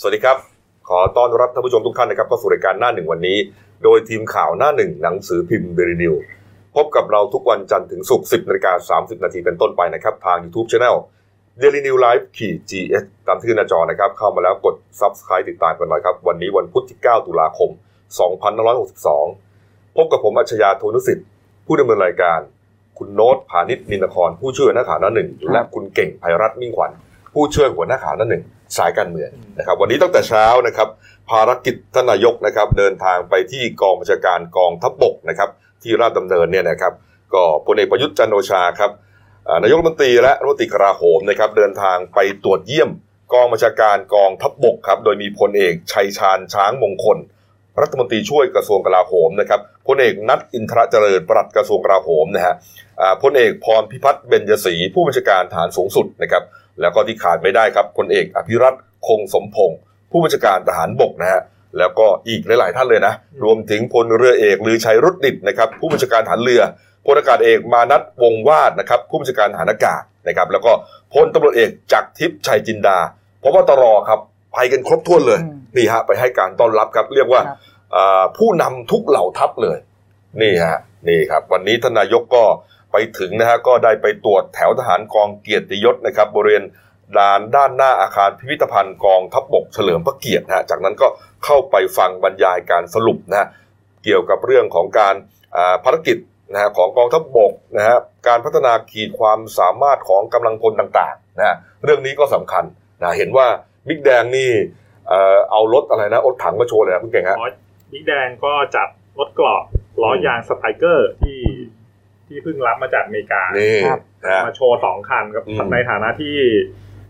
สวัสดีครับ ขอต้อนรับท่านผู้ชมทุกท่านนะครับเข้าสู่รายการหน้าหนึ่งวันนี้ โดยทีมข่าวหน้าหนึ่งหนังสือพิมพ์เดลินิวพบกับเราทุกวันจันทร์ถึงศุกร์10นาฬิกา30 นาทีเป็นต้นไปนะครับ ทาง YouTube Channel Daily New Life ขีด GS ตามที่ขึ้นหน้าจอนะครับ เข้ามาแล้วกด Subscribe ติดตามกันหน่อยครับ วันนี้วันพุธที่ 9 ตุลาคม 2562 พบกับผมอัจฉริยะโทนุสิทธิ์ ผู้ดำเนินรายการ คุณโน้ตผานิชนินครผู้ช่วยหัวหน้าข่าวหน้าหนึ่งและคุณเก่งภัยรัตน์มิ่งขวัญผู้ช่วยหัวหน้าข่าวหน้าหนึ่ง สายการเมืองนะครับ วันนี้ตั้งแต่เช้านะครับภารกิจทนายกนะครับเดินทางไปที่กองบัญชาการกองทัพบกนะครับที่ราชดำเนินเนี่ยนะครับก็พลเอกประยุทธ์จันโอชาครับนายกรัฐมนตรีและรัฐมนตรีกลาโหมนะครับเดินทางไปตรวจเยี่ยม กองบัญชาการกองทัพบกครับโดยมีพลเอกชัยชาญช้างมงคล รัฐมนตรีช่วยกระทรวงกลาโหมนะครับพลเอกนัทอินทรเจริญปลัดกระทรวงกลาโหมนะฮะพลเอกพรพิพัฒน์เบญยศรีผู้บัญชาการฐานสูงสุดนะครับ แล้วก็ที่ขาดไม่ได้ครับพลเอกอภิรัตคงสมพงศ์ผู้บัญชาการทหารบกนะฮะแล้วก็อีกหลาย ๆ ท่านเลยนะ รวมถึงพลเรือเอกลือชัยรุดดิตนะครับ ผู้บัญชาการทหารเรือพลอากาศเอกมานัทวงศ์วาดนะครับ ผู้บัญชาการทหารอากาศนะครับ แล้วก็พลตำรวจเอกจักรทิพย์ชัยจินดาพบตรครับไปกันครบถ้วนเลยอืมนี่ฮะไปให้การต้อนรับครับ เรียกว่าครับอ่าผู้นำทุกเหล่าทัพเลย นี่ฮะนี่ครับ วันนี้ท่านนายกก็ ไปถึงนะฮะก็ได้ไปตรวจแถวทหารกองเกียรติยศนะครับบริเวณลานด้านหน้าอาคารพิพิธภัณฑ์กองทัพบกเฉลิมพระเกียรตินะฮะจากนั้นก็เข้าไปฟังบรรยายการสรุปนะฮะเกี่ยวกับเรื่องของการภารกิจนะฮะของกองทัพบกนะฮะการพัฒนาขีดความสามารถของกำลังพลต่างๆนะฮะเรื่องนี้ก็สำคัญนะเห็นว่าบิ๊กแดงนี่เอารถอะไรนะรถถังมาโชว์เลยนะคุณเก่งฮะบิ๊กแดงก็จัดรถเกราะล้อยางสไปเกอร์ที่ ที่เพิ่งรับมาจากอเมริกานี่ครับนะฮะมาโชว์สองคันครับอืมในฐานะที่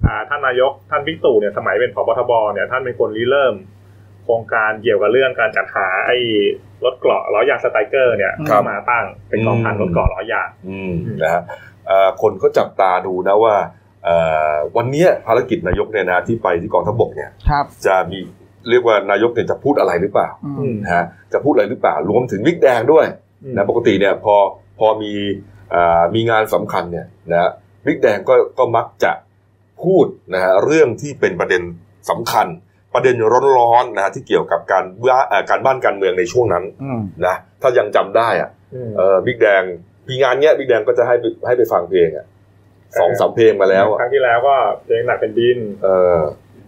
อ่าท่านนายกท่านบิ๊กตู่เนี่ยสมัยเป็นผบทบเนี่ยท่านเป็นคนริเริ่ม โครงการเกี่ยวกับเรื่องการจัดหาไอ้รถเกราะล้อยางสไปเกอร์เนี่ยครับมาตั้งเป็นกองพันอืมรถเกราะล้อยางอืมนะฮะเอ่อคนก็จับตาดูนะว่าเอ่อวันเนี้ยภารกิจนายกเนี่ยนะที่ไปที่กองทัพบกเนี่ยครับจะมีเรียกว่านายกเนี่ยจะพูดอะไรหรือเปล่าอืมนะฮะจะพูดอะไรหรือเปล่ารวมถึงวิกแดงด้วยอืมนะปกติเนี่ยพอ พอมีเอ่อมีงานสำคัญเนี่ยนะวิกแดงก็ก็มักจะพูดนะฮะเรื่องที่เป็นประเด็นสำคัญ ประเด็นร้อนๆนะฮะที่เกี่ยวกับการบ้าเอ่อการบ้านการเมืองในช่วงนั้นอืมนะถ้ายังจำได้อะมเออบิ๊กแดงมีงานเนี้ยบิ๊กแดงก็จะให้ไปให้ไปฟังเพลงอะสองสามเพลงมาแล้วคอะรั้งที่แล้วก็เพลงหนักเป็นดิน เออ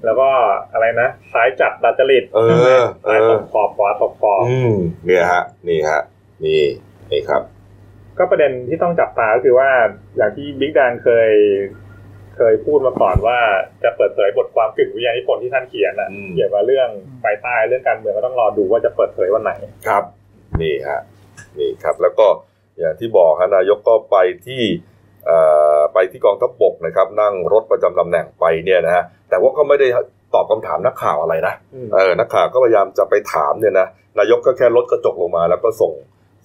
แล้วก็อะไรนะซ้ายจัดดัดจริตเออใช่ไหมซ้ายเอตอกขอบขวาตกขอบอืมเนี่ยฮะ นี่ฮะ นี่นี่ครับ ก็ประเด็นที่ต้องจับตาก็คือว่าอย่างที่บิ๊กแดงเคยเคยพูดมาก่อนว่าจะเปิดเผยบทความกึ่งวิทยานิพนธ์ที่ท่านเขียนน่ะอืมเกี่ยวกับเรื่องไฟใต้เรื่องการเมืองก็ต้องรอดูว่าจะเปิดเผยวันไหนครับ นี่ฮะนี่ครับ แล้วก็อย่างที่บอกฮะนายกก็ไปที่เอ่อไปที่กองทัพบกนะครับ นั่งรถประจำตำแหน่งไปเนี่ยนะฮะแต่ว่าก็ไม่ได้ตอบคำถามนักข่าวอะไรนะอืมเออนักข่าวก็พยายามจะไปถามเนี่ยนะนายกก็แค่ลดกระจกลงมา แล้วก็ส่ง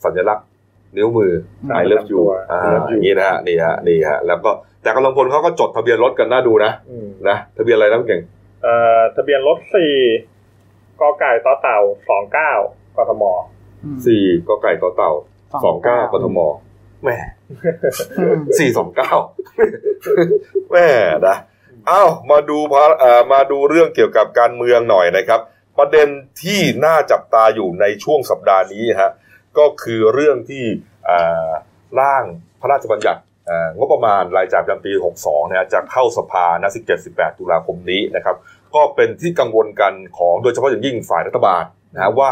สัญลักษณ์ นิ้วมือ I love you อ่า I love อ you ย่างนี้นะฮะนี่ฮะนี่ฮะแล้วก็แต่กำลังพลเขาก็จดทะเบียนรถกันน่าดูนะอืมนะทะเบียนอะไรนะคุณเก่งเอ่อทะเบียนรถสี่กอไก่ต่อเต่าสองเก้ากทมอืมสี่กอไก่ต่อเต่าสองเก้ากทมแหม่อืมสี่สองเก้าแหม่นะเอ้ามาดูพาเอ่อมาดูเรื่องเกี่ยวกับการเมืองหน่อยนะครับ ประเด็นที่น่าจับตาอยู่ในช่วงสัปดาห์นี้ฮะ ก็คือเรื่องที่อ่าร่างพระราชบัญญัติอ่างบประมาณรายจ่ายประจำปี 62นะฮะจะเข้าสภานะ17-18 ตุลาคมนี้นะครับ ก็เป็นที่กังวลกันของโดยเฉพาะอย่างยิ่งฝ่ายรัฐบาลนะฮะว่า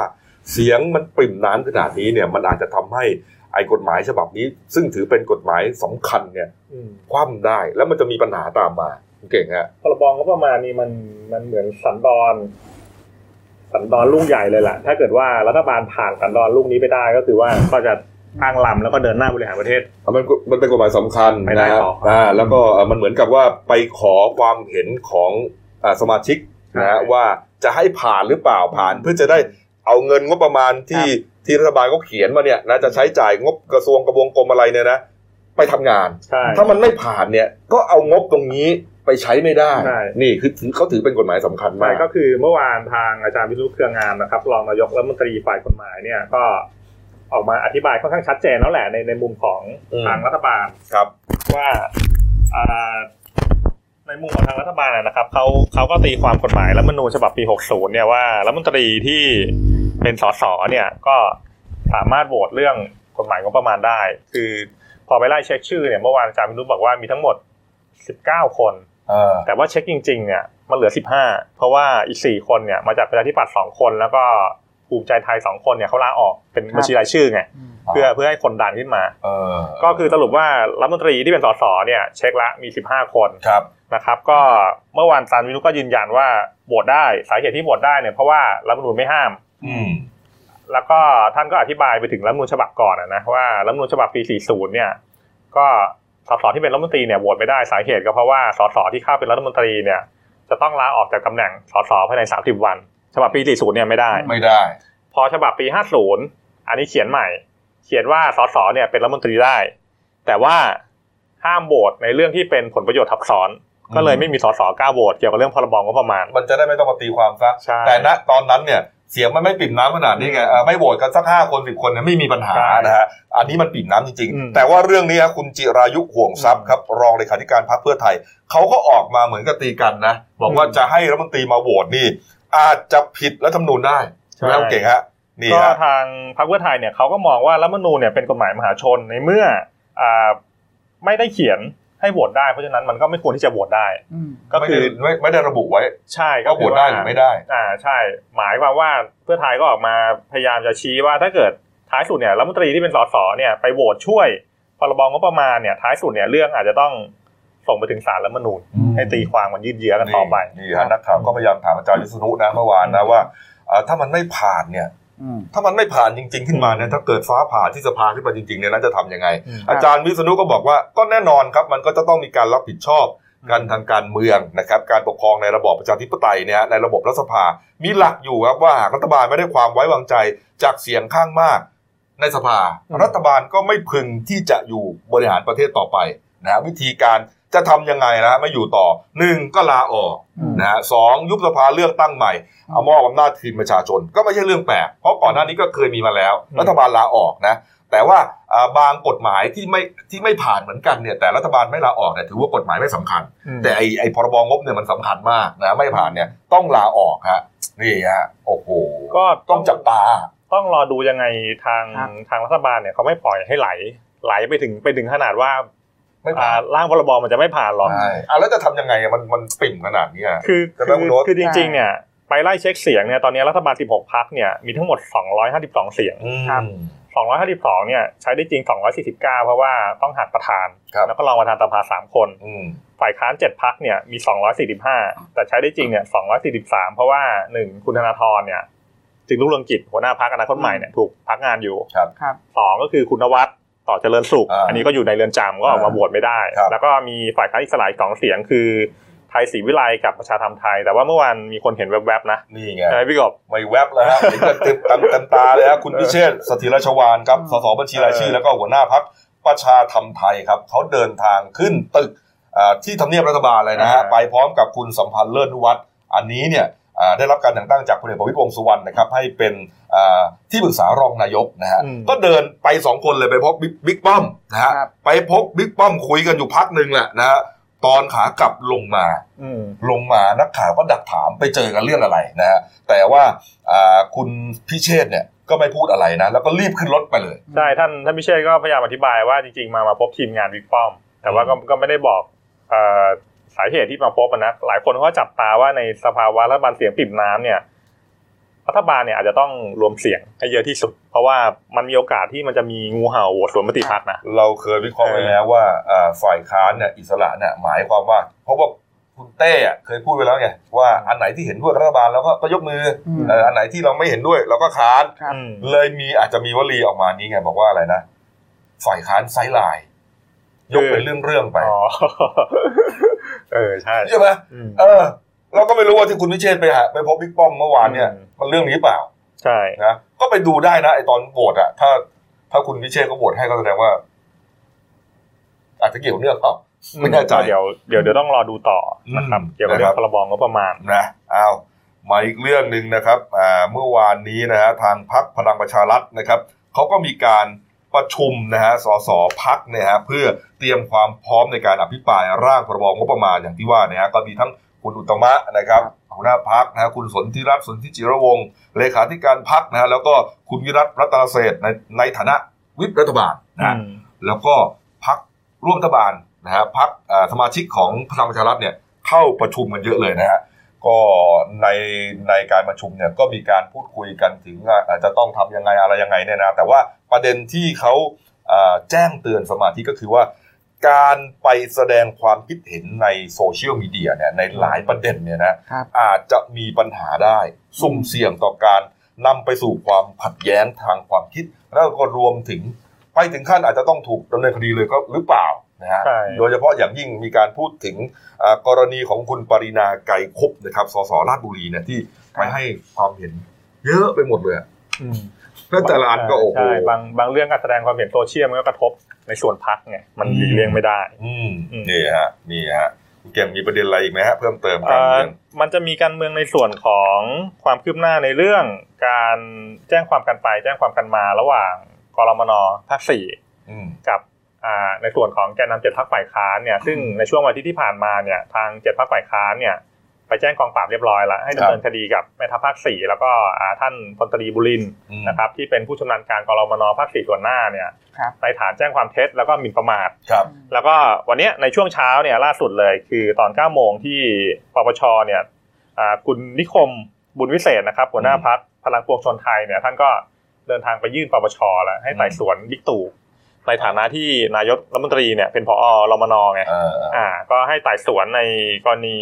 เสียงมันปริ่มน้ำขนาดนี้เนี่ยมันอาจจะทำให้ไอ้กฎหมายฉบับนี้ ซึ่งถือเป็นกฎหมายสำคัญเนี่ยอืมคว่ำได้แล้วมันจะมีปัญหาตามมาคุณเก่งฮะพรบงบประมาณนี้มันมันเหมือนสันดอน สันดอนลูกใหญ่เลยแหละถ้าเกิดว่ารัฐบาลผ่านสันดอนลูกนี้ไปได้ก็คือว่าก็จะตั้งลำแล้วก็เดินหน้าบริหารประเทศ มันมันเป็นกฎหมายสำคัญไม่ได้นะฮะต่ออ่าแล้วก็เอ่อมันเหมือนกับว่าไปขอความเห็นของอ่าสมาชิกนะฮะใช่ว่าจะให้ผ่านหรือเปล่าผ่านเพื่อจะได้เอาเงินงบประมาณที่ที่รัฐบาลเขาเขียนมาเนี่ยนะจะใช้จ่ายงบกระทรวงกระบวงกรมอะไรเนี่ยนะไปทำงานใช่ถ้ามันไม่ผ่านเนี่ยก็เอางบตรงนี้ ไปใช้ไม่ได้ใช่นี่คือถือเขาถือเป็นกฎหมายสำคัญใช่มากก็คือเมื่อวานทางอาจารย์วิรุธเครืองามนะครับรองนายกรัฐมนตรีฝ่ายกฎหมายเนี่ยก็ออกมาอธิบายค่อนข้างชัดเจนแล้วแหละในในมุมของอืมทางรัฐบาลครับว่าอ่าในมุมของทางรัฐบาลนะครับเขาเขาก็ตีความกฎหมายรัฐธรรมนูญฉบับปี 60 เนี่ยว่ารัฐมนตรีที่เป็นสสเนี่ยก็สามารถโหวตเรื่องกฎหมายงบประมาณได้ คือพอไปไล่เช็คชื่อเนี่ยเมื่อวานอาจารย์วินุบอกว่ามีทั้งหมด 19 คนเออ แต่ว่าเช็คจริงๆเนี่ยมันเหลือ 15 เพราะว่าอีก 4 คนเนี่ยมาจากประชาธิปัตย์2คนแล้วก็ภูมิใจไทย2คนเนี่ยเขาลาออกเป็นบัญชีรายชื่อไงเพื่อเพื่อให้คนดันขึ้นมาเออก็คือสรุปว่ารัฐมนตรีที่เป็นสสเนี่ยเช็คละมี 15 คนครับนะครับ ก็เมื่อวานซานวินุก็ยืนยันว่าโหวตได้สาเหตุที่โหวตได้เนี่ยเพราะว่ารัฐธรรมนูญไม่ห้ามอืมแล้วก็ท่านก็อธิบายไปถึงรัฐธรรมนูญฉบับก่อนนะนะว่ารัฐธรรมนูญฉบับปี 40 เนี่ย ก็ สสที่เป็นรัฐมนตรีเนี่ยโหวตไม่ได้สาเหตุก็เพราะว่าสสที่เข้าเป็นรัฐมนตรีเนี่ย จะต้องลาออกจากตำแหน่งสสภายใน 30 วัน ฉบับปี 40 เนี่ยไม่ได้ ไม่ได้ พอฉบับปี 50 อันนี้เขียนใหม่ เขียนว่าสสเนี่ยเป็นรัฐมนตรีได้ แต่ว่าห้ามโหวตในเรื่องที่เป็นผลประโยชน์ทับซ้อน ก็เลยไม่มีสสกล้าโหวตเกี่ยวกับเรื่องพรบงบประมาณ มันจะได้ไม่ต้องมาตีความซะใช่แต่ณตอนนั้นเนี่ย เสียงมันไม่ปิ่มน้ำขนาดนี้ไงเอ่อไม่โหวตกันสักห้าคนสิบคนเนี่ยไม่มีปัญหาใช่นะฮะอันนี้มันปิ่มน้ำจริงอืมๆแต่ว่าเรื่องนี้ครับคุณจิรายุห่วงทรัพย์ครับรองเลขาธิการพรรคเพื่อไทยเขาก็ออกมาเหมือนกับตีกันนะบอกว่าจะให้รัฐมนตรีมาโหวตนี่ อาจจะผิดรัฐธรรมนูญได้ใช่ไหมครับเก่งฮะนี่ก็ฮะทางพรรคเพื่อไทยเนี่ยเขาก็มองว่ารัฐธรรมนูญเนี่ยเป็นกฎหมายมหาชนในเมื่ออ่าไม่ได้เขียน ให้โหวตได้เพราะฉะนั้นมันก็ไม่ควรที่จะโหวตได้ก็ไม่คืได้อไม่ไม่ได้ระบุไว้ ใช่ก็โหวตได้หรือไม่ได้ อ่าใช่ หมายความว่าเพื่อไทยก็ออกมาพยายามจะชี้ว่าถ้าเกิดท้ายสุดเนี่ยรัฐมนตรีที่เป็นสสเนี่ยไปโหวตช่วยพรบงบประมาณเนี่ยท้ายสุดเนี่ยเรื่องอาจจะต้องส่งไปถึงศาลรัฐธรรมนูญให้ตีความมันยืดเยื้อกันต่อไปนี่ฮะนักข่าวก็พยายามถามอาจารย์วิษณุนะเมื่อวานนะว่าเอ่อถ้ามันไม่ผ่านเนี่ย ถ้ามันไม่ผ่านจริง ๆ ขึ้นมาเนี่ยถ้าเกิดฟ้าผ่าที่สภาขึ้นมาจริงๆเนี่ยนั้นจะทำยังไงอืมอาจารย์วิษณุก็บอกว่าก็แน่นอนครับ มันก็จะต้องมีการรับผิดชอบกันทางการเมืองนะครับการปกครองในระบอบประชาธิปไตยเนี่ยในระบบรัฐสภา มีหลักอยู่ครับว่าหากรัฐบาลไม่ได้ความไว้วางใจจากเสียงข้างมาก ในสภาอืมรัฐบาลก็ไม่พึงที่จะอยู่บริหารประเทศต่อไปนะฮะวิธีการ จะทำยังไงนะฮะไม่อยู่ต่อหนึ่งก็ลาออกนะฮะสองยุบสภาเลือกตั้งใหม่เอามอบอำนาจคืนประชาชน ก็ไม่ใช่เรื่องแปลกเพราะก่อนหน้านี้ก็เคยมีมาแล้วอืมรัฐบาลลาออกนะแต่ว่าอ่าบางกฎหมายที่ไม่ที่ไม่ผ่านเหมือนกันเนี่ยแต่รัฐบาลไม่ลาออกเนี่ยถือว่ากฎหมายไม่สำคัญอืมแต่ไอไอพรบงบเนี่ยมันสำคัญมากนะไม่ผ่านเนี่ยต้องลาออกฮะนี่ฮะโอ้โหก็ต้องจับตา ต้องรอดูยังไงทางครับทางรัฐบาลเนี่ยเขาไม่ปล่อยให้ไหลไหลไปถึงไปถึงขนาดว่า ไม่อ่าผ่านร่างพรบมันจะไม่ผ่านหรอกใช่อะแล้วจะทำยังไงอะมันมันปิ่มขนาดเนี้ยคือจะคืต้องอลดคือจริง ๆ เนี่ยไปไล่เช็คเสียงเนี่ยตอนนี้รัฐบาล 16 พักเนี่ยมีทั้งหมด 252 เสียงอืมครับ252 เนี่ยใช้ได้จริง 249 เพราะว่าต้องหักประธานครับแล้วก็รองประธานสภาสามคนอืมฝ่ายค้าน 7 พักเนี่ยมี 245 แต่ใช้ได้จริงเนี่ย 243 เพราะว่า 1 คุณธนาธรเนี่ยจึงรุ่งเรืองกิจหัวหน้าพักอนาคตใหม่เนี่ยถูกพักงานอยู่ครับสองก็คือคุณนวัด ต่อเจริญสุขอ่าอันนี้ก็อยู่ในเรือนจำก็ออกมาอ่าโหวตไม่ได้ครับแล้วก็มีฝ่ายค้านอิสระอีกสองเสียงคือไทยศรีวิไลกับประชาธรรมไทย แต่ว่าเมื่อวานมีคนเห็นแวบๆนะ นี่ไงใช่ไหมพี่กบไม่แวบแล้วฮะเห็นกันเต็มเต็มเต็มตาเลยฮะคุณพิเชษฐ์สถิรชวานครับสสบัญชีรายชื่อ แล้วก็หัวหน้าพักประชาธรรมไทยครับเขาเดินทางขึ้นตึกอ่าที่ทำเนียบรัฐบาลเลยนะฮะอ่าไปพร้อมกับคุณสัมพันธ์เลิศนุวัฒน์อันนี้เนี่ยอ่า ได้รับการแต่งตั้งจากพลเอกประวิตรวงษ์สุวรรณนะครับให้เป็นอ่าที่ปรึกษารองนายกนะฮะอืมก็เดินไปสองคนเลยไปพบบิ๊กบิ๊กป้อมนะฮะครับไปพบบิ๊กป้อมคุยกันอยู่พักหนึ่งแหละนะฮะตอนขากลับลงมาอืมลงมานักข่าวก็ดักถามไปเจอกันเรื่องอะไรนะฮะแต่ว่าอ่าคุณพิเชษเนี่ยก็ไม่พูดอะไรนะ แล้วก็รีบขึ้นรถไปเลยใช่ท่านท่านพิเชษก็พยายามอธิบายว่าจริงๆมามาพบทีมงานวิกป้อม แต่ว่าก็ก็ไม่ได้บอกเอ่อ สาเหตุที่มาพบอะนะหลายคนก็จับตาว่าในสภาวะรัฐบาลเสียงปริ่มน้ำเนี่ยรัฐบาลเนี่ยอาจจะต้องรวมเสียงให้เยอะที่สุด เพราะว่ามันมีโอกาสที่มันจะมีงูเห่าโหวตสวนมติพักนะเราเคยวิเคราะห์ไว้แล้วว่าอ่าฝ่ายค้านเนี่ยอิสระเนี่ยหมายความว่า เพราะว่าคุณเต้อะเคยพูดไปแล้วไงว่าอันไหนที่เห็นด้วยกับรัฐบาลเราก็ก็ยกมืออมเอออันไหนที่เราไม่เห็นด้วยเราก็ค้านครับอืมเลยมีอาจจะมีวลีออกมานี้ไงบอกว่าอะไรนะฝ่ายค้านไซด์ไลน์ยกเป็นเรื่องๆไปอ๋อ เออใช่ใช่ไหมอืมเออเราก็ไม่รู้ว่าที่คุณวิเชษฐ์ไปหาไปพบบิ๊กป้อมเมื่อวานเนี่ยอืมมันเรื่องนี้เปล่า ใช่นะก็ไปดูได้นะไอตอนโหวตอะถ้า ถ้าคุณวิเชษฐ์ก็โหวตให้ก็แสดงว่า อาจจะเกี่ยวเนื่องเปล่าไม่แน่ใจเดี๋ยวเดี๋ยวเดี๋ยวต้องรอดูต่อนะครับอืมเกี่ยวกับเรื่อนะครังบพรบงบประมาณนะเอามาอีกเรื่องหนึ่งนะครับอ่าเมื่อวานนี้นะฮะทางพรรคพลังประชารัฐนะครับเขาก็มีการ ประชุมนะฮะ สสพักเนี่ยฮะเพื่อเตรียมความพร้อมในการอภิปรายร่างพรบงบประมาณอย่างที่ว่าเนี่ยฮะก็มีทั้งคุณอุตตมะนะครับหัวหน้าพักนะฮะคุณสนธิรัตน์สนธิจิรวงศ์เลขาธิการพักนะฮะแล้วก็คุณวิรัตรัตนเศรษฐ์ในในฐานะวิปรัฐบาลนะฮะแล้วก็พักร่วมรัฐบาลนะฮะพักสมาชิกของพลังประชารัฐเนี่ยเข้าประชุมกันเยอะเลยนะฮะ ก็ในในการประชุมเนี่ยก็มีการพูดคุยกันถึงว่าเอ่อจะต้องทำยังไงอะไรยังไงเนี่ยนะแต่ว่าประเด็นที่เขาเอ่อแจ้งเตือนสมาชิกก็คือว่า การไปแสดงความคิดเห็นในโซเชียลมีเดียเนี่ยในหลายประเด็นเนี่ยนะครับอาจจะมีปัญหาได้สุ่มเสี่ยงต่อการนำไปสู่ความขัดแย้งทางความคิด แล้วก็รวมถึงไปถึงขั้นอาจจะต้องถูกดำเนินคดีเลยก็หรือเปล่า นะฮะใช่โดยเฉพาะอย่างยิ่งมีการพูดถึงอ่ากรณีของคุณปรินาไกรคุปนะครับสสราชบุรีเนี่ยที่ไปให้ความเห็น เยอะไปหมดเลยอะแล้วแต่ละอันก็โอ้โหใช่บางบางเรื่องการแสดงความเห็นโซเชียลมันก็กระทบในส่วนพักไงมันหลีกเลี่ยงไม่ได้ อืมอืมนี่ฮะนี่ฮะคุณเก่งมีประเด็นอะไรอีกไหมฮะเพิ่มเติมเอ่การอเมืองมันจะมีการเมืองในส่วนของความคืบหน้าในเรื่องการแจ้งความกันไป แจ้งความกันมาระหว่างกรมนภาคสี่อืมกับอ่า ในส่วนของแกนนำเจ็ดพักฝ่ายค้านเนี่ยซึ่งในช่วงวันที่ที่ผ่านมาเนี่ยทางเจ็ดพักฝ่ายค้านเนี่ยไปแจ้งกองปราบเรียบร้อยแล้วให้ดำเนินคดีกับแม่ทัพภาคสี่แล้วก็อ่าท่านพลตรีบุรินทร์อืมนะครับที่เป็นผู้ชำนาญการกรมนภาคสี่ส่วนหน้าเนี่ยครับในฐานแจ้งความเท็จแล้วก็หมิ่นประมาทครับแล้วก็วันเนี้ยในช่วงเช้าเนี่ยล่าสุดเลยคือตอน9โมงที่ปปชเนี่ยอ่าคุณนิคมบุญวิเศษนะครับหัวหน้าอืมพักพลังปวงชนไทยเนี่ยท่านก็เดินทางไปยื่นปปชแล้วให้ไต่อืมสวนบิ๊กตู่ ในฐานะที่นายกรัฐมนตรีเนี่ยเป็นผอรมนไงเออเอออ่า ก็ให้ไต่สวนในกรณี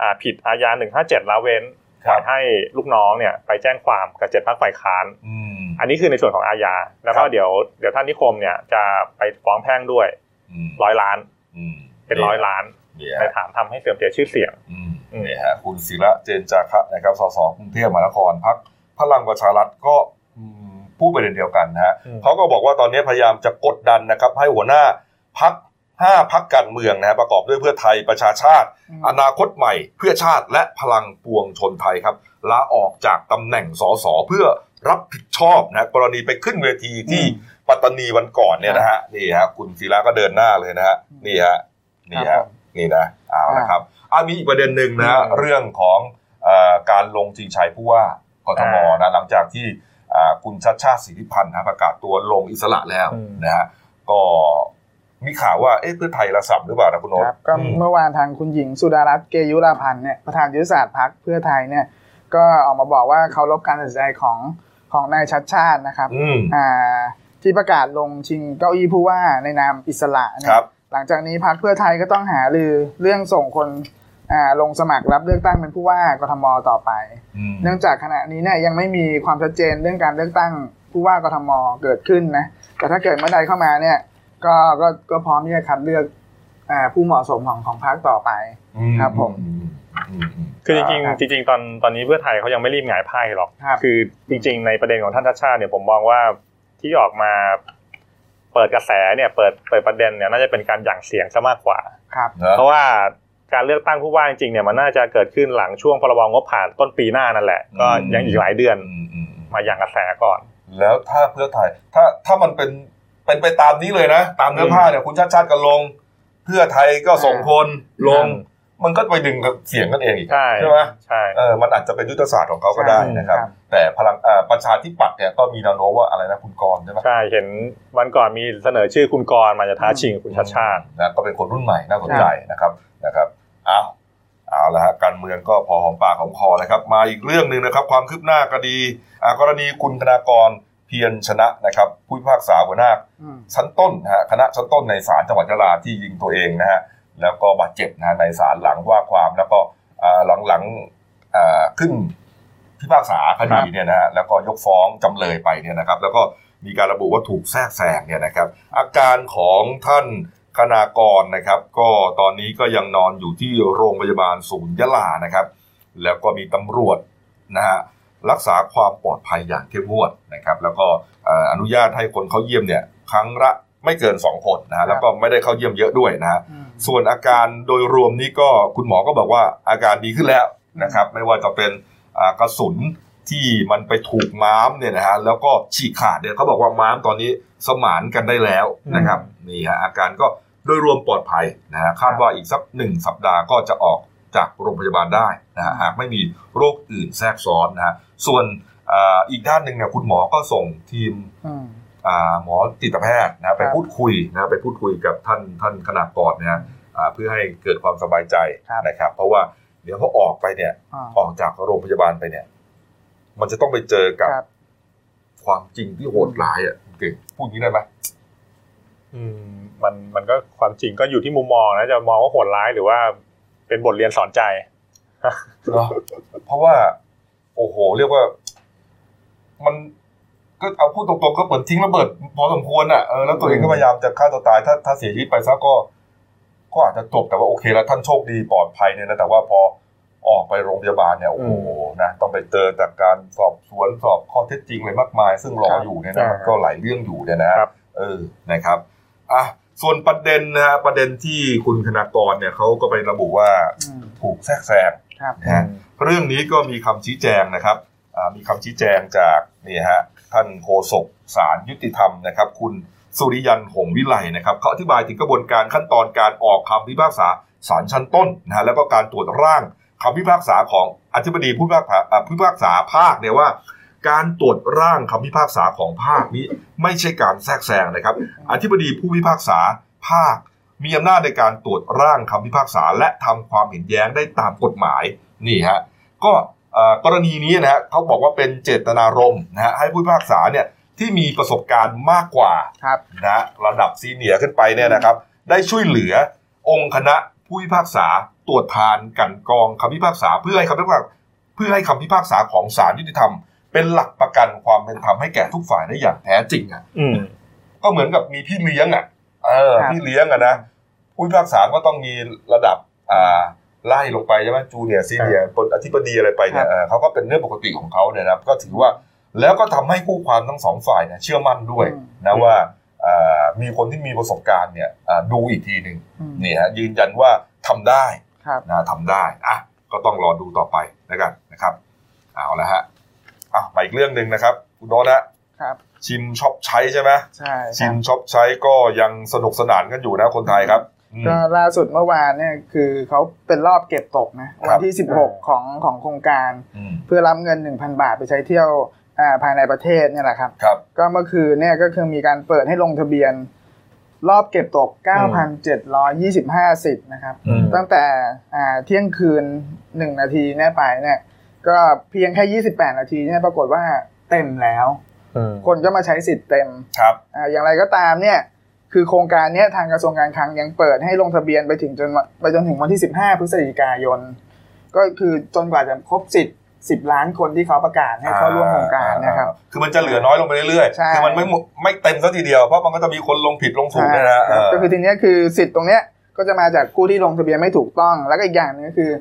อ่าผิดอาญา157ละเว้นคปรัล่อบยให้ลูกน้องเนี่ยไปแจ้งความกับเจ็ดพักฝ่ายค้านอืมอันนี้คือในส่วนของอาญา แล้วก็ครับเดี๋ยวเดี๋ยวท่านนิคมเนี่ยจะไปฟ้องแพ่งด้วยอืมร้อยล้านอืมเป็นร้อยล้านเนี่ยในฮะฐานทำให้เสื่อมเสียชื่อเสียงอืมอืมเนี่ยฮะคุณศิระเจนจาคะนะครับสสกรุงเทพมหานครพักพลังประชารัฐก็อืม พูดประเด็นเดียวกันนะฮะอืมเขาก็บอกว่าตอนนี้พยายามจะกดดันนะครับ ให้หัวหน้าพักห้าพักการเมืองนะฮะประกอบด้วยเพื่อไทยประชาชาติอืมอนาคตใหม่ เพื่อชาติและพลังปวงชนไทยครับลาออกจากตำแหน่งสสเพื่อรับผิดชอบนะกรณีไปขึ้นเวทีที่อืมปัตตานีวันก่อนเนี่ยนะฮะนี่ฮะคุณศิระก็เดินหน้าเลยนะฮะนี่ฮะนี่ครัฮะบผมนี่นะเอาละครับอะมีอีกประเด็นหนึ่งนะฮะอืมเรื่องของเอ่อการลงชิงชัยผู้ว่ากทมนะหลังจากที่อ่า คุณชัดชาติสิทธิพันธ์นะประกาศตัวลงอิสระแล้วอืมนะฮะก็มีข่าวว่าเอ๊ะเพื่อไทยระสับหรือเปล่านะคุณโน้ตครับก็อืมเมื่อวานทางคุณหญิงสุดารัตน์เกยุราพันธ์เนี่ยประธานยุทธศาสตร์พักเพื่อไทยเนี่ยก็ออกมาบอกว่าเคารพการตัดสินใจของของนายชัดชาตินะครับอืมอ่าที่ประกาศลงชิงเก้าอี้ผู้ว่าในนามอิสระเนี่คยรับหลังจากนี้พักเพื่อไทยก็ต้องหารือเรื่องส่งคนอ่า ลงสมัครรับเลือกตั้งเป็นผู้ว่ากทมต่อไปอืมเนื่องจากขณะนี้เนี่ยยังไม่มีความชัดเจนเรื่องการเลือกตั้งผู้ว่ากทมเกิดขึ้นนะแต่ถ้าเกิดเมื่อใดเข้ามาเนี่ย ก็ก็ก็พร้อมที่จะคัดเลือกอ่าผู้เหมาะสมของของพรรคต่อไปครับผมอืมอืมอืมคือจริงครับๆจริงๆตอนตอนนี้เพื่อไทยเขายังไม่รีบหงายไพ่หรอกครับคือจริง ๆ ในประเด็นของท่านชาติชาติเนี่ยผมมองว่าที่ออกมาเปิดกระแสเนี่ยเปิดเปิดประเด็นเนี่ยน่าจะเป็นการหยั่งเสียงซะมากกว่าครับนะเพราะว่า การเลือกตั้งผู้ว่าจริงๆเนี่ยมันน่าจะเกิดขึ้นหลังช่วงพรบงบผ่านต้นปีหน้านั่นแหละ ก็ยังอีกหลายเดือนอืมอืมอืมมาหยั่งกระแสก่อน แล้วถ้าเพื่อไทยถ้าถ้ามันเป็นเป็นไปตามนี้เลยนะ ตามเนื้อผ้าเนี่ยคุณชาติชาติก็ลง เพื่อไทยก็ส่งคนลง มันก็ไปดึงเสียงกันเองอีกใช่ใช่ไหมใช่เออมันอาจจะเป็นยุทธศาสตร์ของเขาก็ได้นะครับใช่ครับแต่พลังเอ่อประชาธิปัตย์เนี่ยก็มีแนวโน้มว่าอะไรนะคุณกรณ์ใช่ไหมใช่เห็นวันก่อนมีเสนอชื่อคุณกรณ์มาจะท้าชิงกับคุณชาติชาตินะก็เป็นคนรุ่นใหม่น่าสนใจนะครับนะครับ เอาเอาละฮะการเมืองก็พอหอมปากหอมคอนะครับ มาอีกเรื่องหนึ่งนะครับ ความคืบหน้าคดีอ่ากรณีคุณธนากรเพียรชนะนะครับ ผู้พิพากษาหัวหน้าอืมชั้นต้นนะฮะคณะชั้นต้นในศาลจังหวัดยะลาที่ยิงตัวเองนะฮะแล้วก็บาดเจ็บนะฮะในศาลหลังว่าความแล้วก็อ่าหลังหลังอ่าขึ้นพิพากษาคดีเนี่ยนะฮะแล้วก็ยกฟ้องจำเลยไปเนี่ยนะครับ แล้วก็มีการระบุว่าถูกแทรกแซงเนี่ยนะครับ อาการของท่าน คณากรนะครับ ก็ตอนนี้ก็ยังนอนอยู่ที่โรงพยาบาลศูนย์ยะลานะครับ แล้วก็มีตำรวจนะฮะรักษาความปลอดภัยอย่างเข้มงวดนะครับ แล้วก็เอ่ออนุญาตให้คนเข้าเยี่ยมเนี่ยครั้งละไม่เกิน 2 คนนะฮะแล้วก็ไม่ได้เข้าเยี่ยมเยอะด้วยนะฮะอืมส่วนอาการโดยรวมนี้ก็คุณหมอก็บอกว่าอาการดีขึ้นแล้วนะครับ ไม่ว่าจะเป็นอ่ากระสุน ที่มันไปถูกม้ามเนี่ยนะฮะแล้วก็ฉีกขาดเนี่ยเขาบอกว่าม้ามตอนนี้สมานกันได้แล้วนะครับนี่ฮะอาการก็โดยรวมปลอดภัยนะฮะคาดว่าอีกสักหนึ่งสัปดาห์ก็จะออกจากโรงพยาบาลได้นะฮะหากไม่มีโรคอื่นแทรกซ้อนนะฮะส่วนอ่าอีกด้านหนึ่งเนี่ยคุณหมอก็ส่งทีมอืมอ่าหมอจิตแพทย์นะไปครับพูดคุยนะไปพูดคุยกับท่านท่านคณะกรนะฮะอ่าเพื่อให้เกิดความสบายใจครับนะครับ เพราะว่าเดี๋ยวเขาออกไปเนี่ยอ่าออกจากโรงพยาบาลไปเนี่ย มันจะต้องไปเจอกับครับความจริงที่โหดร้ายอะคุณเก่งพูดอย่างนี้ได้ไหมอืม มันมันก็ความจริงก็อยู่ที่มุมมองนะจะมองว่าโหดร้ายหรือว่าเป็นบทเรียนสอนใจเนาะเพราะว่า โอ้โห เรียกว่า มันก็เอาพูดตรงๆก็เหมือนทิ้งระเบิดพอสมควรอะเออแล้วตัวเองก็พยายามจะฆ่าตัวตาย ถ้าถ้าเสียชีวิตไปซะก็ ก็อาจจะจบแต่ว่าโอเคแล้วท่านโชคดีปลอดภัยเนี่ยนะแต่ว่าพอ ออกไปโรงพยาบาลเนี่ยโอ้โหนะต้องไปเจอจากการสอบสวนสอบข้อเท็จจริงอะไรมากมาย ซึ่งรออยู่เนี่ยนะมันก็หลายเรื่องอยู่เนี่ยนะครับเออนะครับอะส่วนประเด็นนะฮะประเด็นที่คุณคณากรเนี่ยเขาก็ไประบุว่าอืมถูกแทรกแซงครับนะฮะเรื่องนี้ก็มีคำชี้แจงนะครับอ่ามีคำชี้แจงจากนี่ฮะท่านโฆษกศาลยุติธรรมนะครับ คุณสุริยันหงส์วิไลนะครับเขาอธิบายถึงกระบวนการขั้นตอนการออกคำพิพากษาศาลชั้นต้นนะฮะแล้วก็การตรวจร่าง คำพิพากษาของอธิบดีผู้พิพากษาอ่าผู้พิพากษาภาคเนี่ยว่า การตรวจร่างคำพิพากษาของภาคนี้ไม่ใช่การแทรกแซงนะครับ อธิบดีผู้พิพากษาภาค มีอำนาจในการตรวจร่างคำพิพากษา และทำความเห็นแย้งได้ตามกฎหมายนี่ฮะก็เอ่อกรณีนี้นะฮะเขาบอกว่าเป็นเจตนารมณ์นะฮะให้ผู้พิพากษาเนี่ยที่มีประสบการณ์มากกว่าครับนะฮะระดับซีเนียร์ขึ้นไปเนี่ยนะครับ ได้ช่วยเหลือองค์คณะผู้พิพากษา ตรวจทานกลันกรองคำพิพากษาเพื่อให้คำพิพากษาเพื่อให้คำพิพากษาของศาลยุติธรรม เป็นหลักประกันความเป็นธรรมให้แก่ทุกฝ่ายได้อย่างแท้จริงอะอืมก็เหมือนกับมีพี่เลี้ยงอะเออครับพี่เลี้ยงอะนะผู้พิพากษาก็ต้องมีระดับอ่าไล่ลงไปใช่ไหมจูเนียร์ซีเนียร์ปนอธิบดีอะไรไปเนี่ยเออเขาก็เป็นเรื่องปกติของเขาเนี่ยนะครับก็ถือว่าแล้วก็ทำให้คู่ความทั้งสองฝ่ายเนี่ยเชื่อมั่นด้วยอืมนะว่าอ่ามีคนที่มีประสบการณ์เนี่ยอ่าดูอีกทีหนึ่งอืมนี่ฮะยืนยันว่าทำได้ครับ นะทำได้อะก็ต้องรอดูต่อไปแล้วกันนะครับ เอาละฮะอะมาอีกเรื่องหนึ่งนะครับคุณโนตนะครับ ชิมช็อปใช้ใช่ไหมใช่คชิรับมช็อปใช้ก็ยังสนุกสนานกันอยู่นะคนไทยครับอืมก็ล่าสุดเมื่อวานเนี่ยคือเขาเป็นรอบเก็บตกนะครัวับนที่ 16 ของของโครงการอืมเพื่อรับเงิน 1,000 บาทไปใช้เที่ยวอ่าภายในประเทศเนี่ยแหละครับครับ ก็เมื่อคืนเนี่ยก็คือมีการเปิดให้ลงทะเบียน รอบเก็บตก 9,725สิทธิ์นะครับอืมตั้งแต่อ่าเที่ยงคืน 1 นาทีเนี่ยไปเนี่ย ก็เพียงแค่ 28 นาทีเนี่ยปรากฏว่าเต็มแล้วอืมคนก็มาใช้สิทธิ์เต็มครับอ่าอย่างไรก็ตามเนี่ย คือโครงการเนี้ยทางกระทรวงการคลังยังเปิดให้ลงทะเบียนไปถึงจนวันไปจนถึงวันที่ 15 พฤศจิกายน ก็คือจนกว่าจะครบสิทธิ์ 10 ล้านคนที่เขาประกาศให้เข้าร่วมโครงการนะครับอ่าคือมันจะเหลือน้อยลงไปเรื่อยใช่ๆคือมันไม่หมดไม่เต็มซะทีเดียวเพราะมันก็จะมีคนลงผิดลงถูกเนี่ยนะใช่ครับเออก็คือทีเนี้ยคือสิทธิ์ตรงเนี้ยก็จะมาจากผู้ที่ลงทะเบียนไม่ถูกต้อง แล้วก็อีกอย่างหนึงก็คือ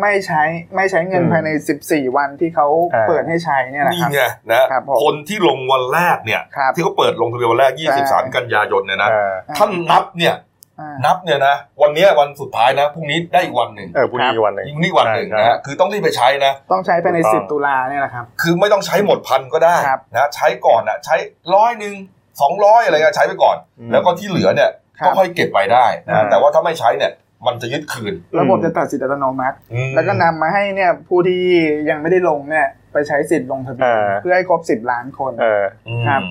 ไม่ใช้ไม่ใช้เงินอืมภายใน 14 วันที่เขาอ่าเปิดให้ใช้เนี่ยนะคนี่รับไงนะครับผมคนที่ลงวันแรกเนี่ยครับที่เขาเปิดลงทะเบียนวันแรกใช่23 กันยายนเนี่ยนะเออท่านนับเนี่ยอ่า นับเนี่ยนะวันเนี้ยวันสุดท้ายนะพรุ่งนี้ได้อีกวันหนึ่งเออพรุ่งนี้อีกวันหนึ่งอีกนี่วันหนึ่งใช่นะฮะคือต้องรีบไปใช้นะ ต้องใช้ภายในถูกต้อง10ตุลาเนี่ยแหละครับ คือไม่ต้องใช้หมดพันก็ได้ครับนะใช้ก่อนนะใช้ร้อยหนึ่งสองร้อยอะไรเงี้ยใช้ไปก่อนอืมแล้วก็ที่เหลือเนี่ยครับก็ค่อยเก็บไปได้อ่านะแต่ว่าถ้าไม่ใช้เนี่ยมันจะยึดคืน ระบบอืมจะตัดสิทธิ์อัตโนมัติอืมแล้วก็นำมาให้เนี่ยผู้ที่ยังไม่ได้ลงเนี่ยไปใช้สิทธิ์ลงทะเบียนอ่าเพื่อให้ครบ10ล้านคนเอออืมครับ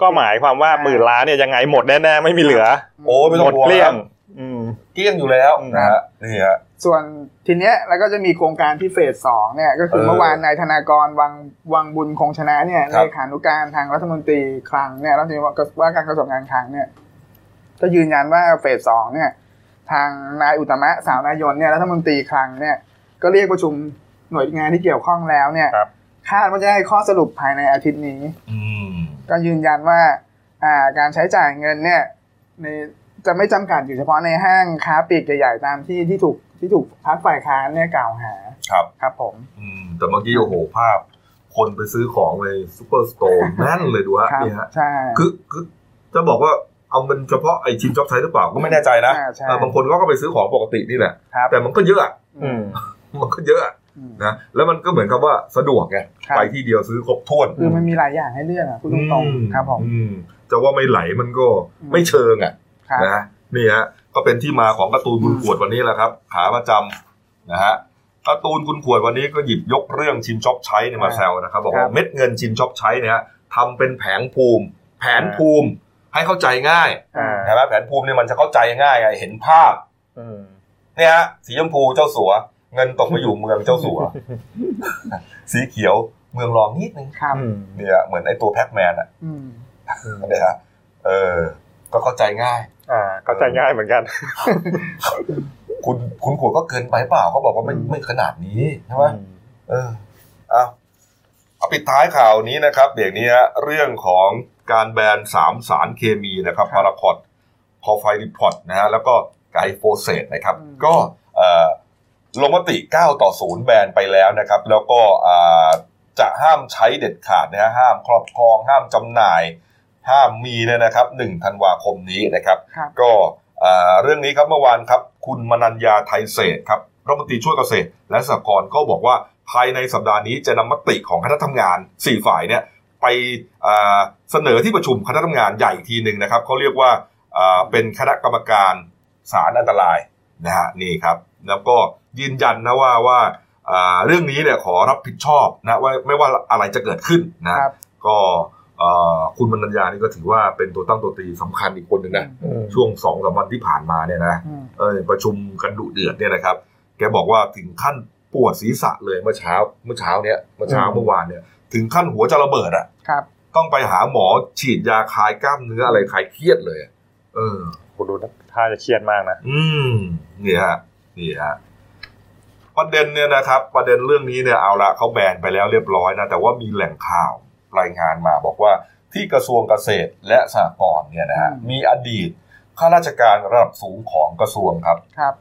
ก็หมายความว่าหมื่นล้านเนี่ยยังไงหมดแน่ๆไม่มีเหลือ โอ้ไม่ต้หอมงดห่วงเกลี้ยงครับอืมเกลี้ยงอยู่แล้วอืมนะฮะนี่ฮะส่วนทีเนี้ยแล้วก็จะมีโครงการที่เฟสสองเนี่ย ก็คือเออเมื่อวานนายธนากรวังวังบุญคงชนะเนี่ยครัเลบขานุการทางรัฐมนตรีคลังเนี่ยรัฐมนตรีว่าการกระทรวงการคลังเนี่ย ก็ยืนยันว่าเฟสสองเนี่ย ทางนายอุตตมะสาวนายนเนี่ยรัฐมนตรีคลังเนี่ย ก็เรียกประชุมหน่วยงานที่เกี่ยวข้องแล้วเนี่ยครับคาดว่าจะให้ข้อสรุปภายในอาทิตย์นี้อืม ก็ยืนยันว่าอ่าการใช้จ่ายเงินเนี่ยในจะไม่จำกัดอยู่เฉพาะในห้างค้าปลีกใหญ่ๆตามที่ที่ถูกที่ถูกพักฝ่ายค้านเนี่ยกล่าวหาครับครับผมอืมแต่เมื่อกี้โอ้โหภาพ คนไปซื้อของในซูเปอร์สโตร์แน่นเลยดูฮะครับนี่ฮะใช่คือคือจะบอกว่าเอาเงินเฉพาะไอชิมช็อปใช้หรือเปล่าก็ไม่แน่ใจนะอ่าใช่เออบางคนเขาก็ไปซื้อของปกตินี่แหละครับแต่มันก็เยอะอะอืมมันก็เยอะอะอืม นะแล้วมันก็เหมือนกับว่าสะดวกไงครับไปที่เดียวซื้อครบถ้วนคือมันมีหลายอย่างให้เลือกอะพูดตรงๆครับผมอืมจะว่าไม่ไหลมันก็อืมไม่เชิงอะครับนะฮะนี่ฮะก็เป็นที่มาของการ์ตูนคุณอืมขวดวันนี้แหละครับขาประจำนะฮะการ์ตูนคุณขวดวันนี้ก็หยิบยกเรื่องชิมช็อปใช้เนี่ยมาแซวนะครับบอกว่าเม็ดเงินชิมช็อปใช้เนี่ยฮะทำเป็นแผงภูมิ แผนภูมิให้เข้าใจง่ายอ่าใช่ไหมแผนภูมิเนี่ยมันจะเข้าใจง่ายไงเห็นภาพอืมเนี่ยฮะสีชมพูเจ้าสัว เงินตกไปอยู่เมืองเจ้าสัว สีเขียวเมืองรองนิดนึงครับอืมเนี่ยเหมือนไอ้ตัวแพ็กแมนอะอืมเนี่ยฮะเออ ก็เข้าใจง่าย อ่า เข้าใจง่ายเหมือนกัน คุณคุณขวดก็เกินไปเปล่าเขาบอกว่าไม่อืมไม่ขนาดนี้ใช่ไหมเออเอาเอาปิดท้ายข่าวนี้นะครับเดี๋ยวนี้ฮะเรื่องของการแบนสามสารเคมีนะครับพาราคอดคอไฟริพอตนะฮะแล้วก็ไกโฟเซตนะครับ ก็เอ่อ ลงมติ 9 ต่อ 0 แบนไปแล้วนะครับ แล้วก็อ่าจะห้ามใช้เด็ดขาดนะฮะห้ามครอบครอง ห้ามจำหน่าย ห้ามมีเนี่ยนะครับ1ธันวาคมนี้นะครับครับก็อ่าเรื่องนี้ครับเมื่อวานครับ คุณมนัญญาไทยเศรษฐ์ครับรัฐมนตรีช่วยเกษตร และสหกรณ์ก็บอกว่าภายในสัปดาห์นี้จะนำมติของคณะทำงาน 4 ฝ่ายเนี่ยไปอ่าเสนอที่ประชุมคณะทำงานใหญ่อีกทีหนึ่งนะครับเขาเรียกว่าอ่าเป็นคณะกรรมการสารอันตรายนะฮะนี่ครับ แล้วก็ ยืนยันนะว่าว่าอ่าเรื่องนี้เนี่ยขอรับผิดชอบนะว่าไม่ว่าอะไรจะเกิดขึ้นนะครับก็เอ่อคุณมนัญญานี่ก็ถือว่าเป็นตัวตั้งตัวตีสำคัญอีกคนหนึ่งนะอืมช่วงสองสามวันที่ผ่านมาเนี่ยนะอืมเออประชุมกันดุเดือดเนี่ยนะครับ แกบอกว่าถึงขั้นปวดศีรษะเลยเมื่อเช้า เมื่อเช้าเนี้ยเมื่อเช้าอืมเมื่อวานเนี่ย ถึงขั้นหัวจะระเบิดอะครับต้องไปหาหมอฉีดยาคลายกล้ามเนื้ออะไรคลายเครียดเลยอะเออผมดูท่าจะเครียดมากนะ อืมนี่ฮะนี่ฮะ ประเด็นเนี่ยนะครับ ประเด็นเรื่องนี้เนี่ยเอาละเขาแบนไปแล้วเรียบร้อยนะแต่ว่ามีแหล่งข่าวรายงานมาบอกว่าที่กระทรวงเกษตรและสหกรณ์เนี่ยนะฮะอืมมีอดีตข้าราชการระดับสูงของกระทรวงครับครับ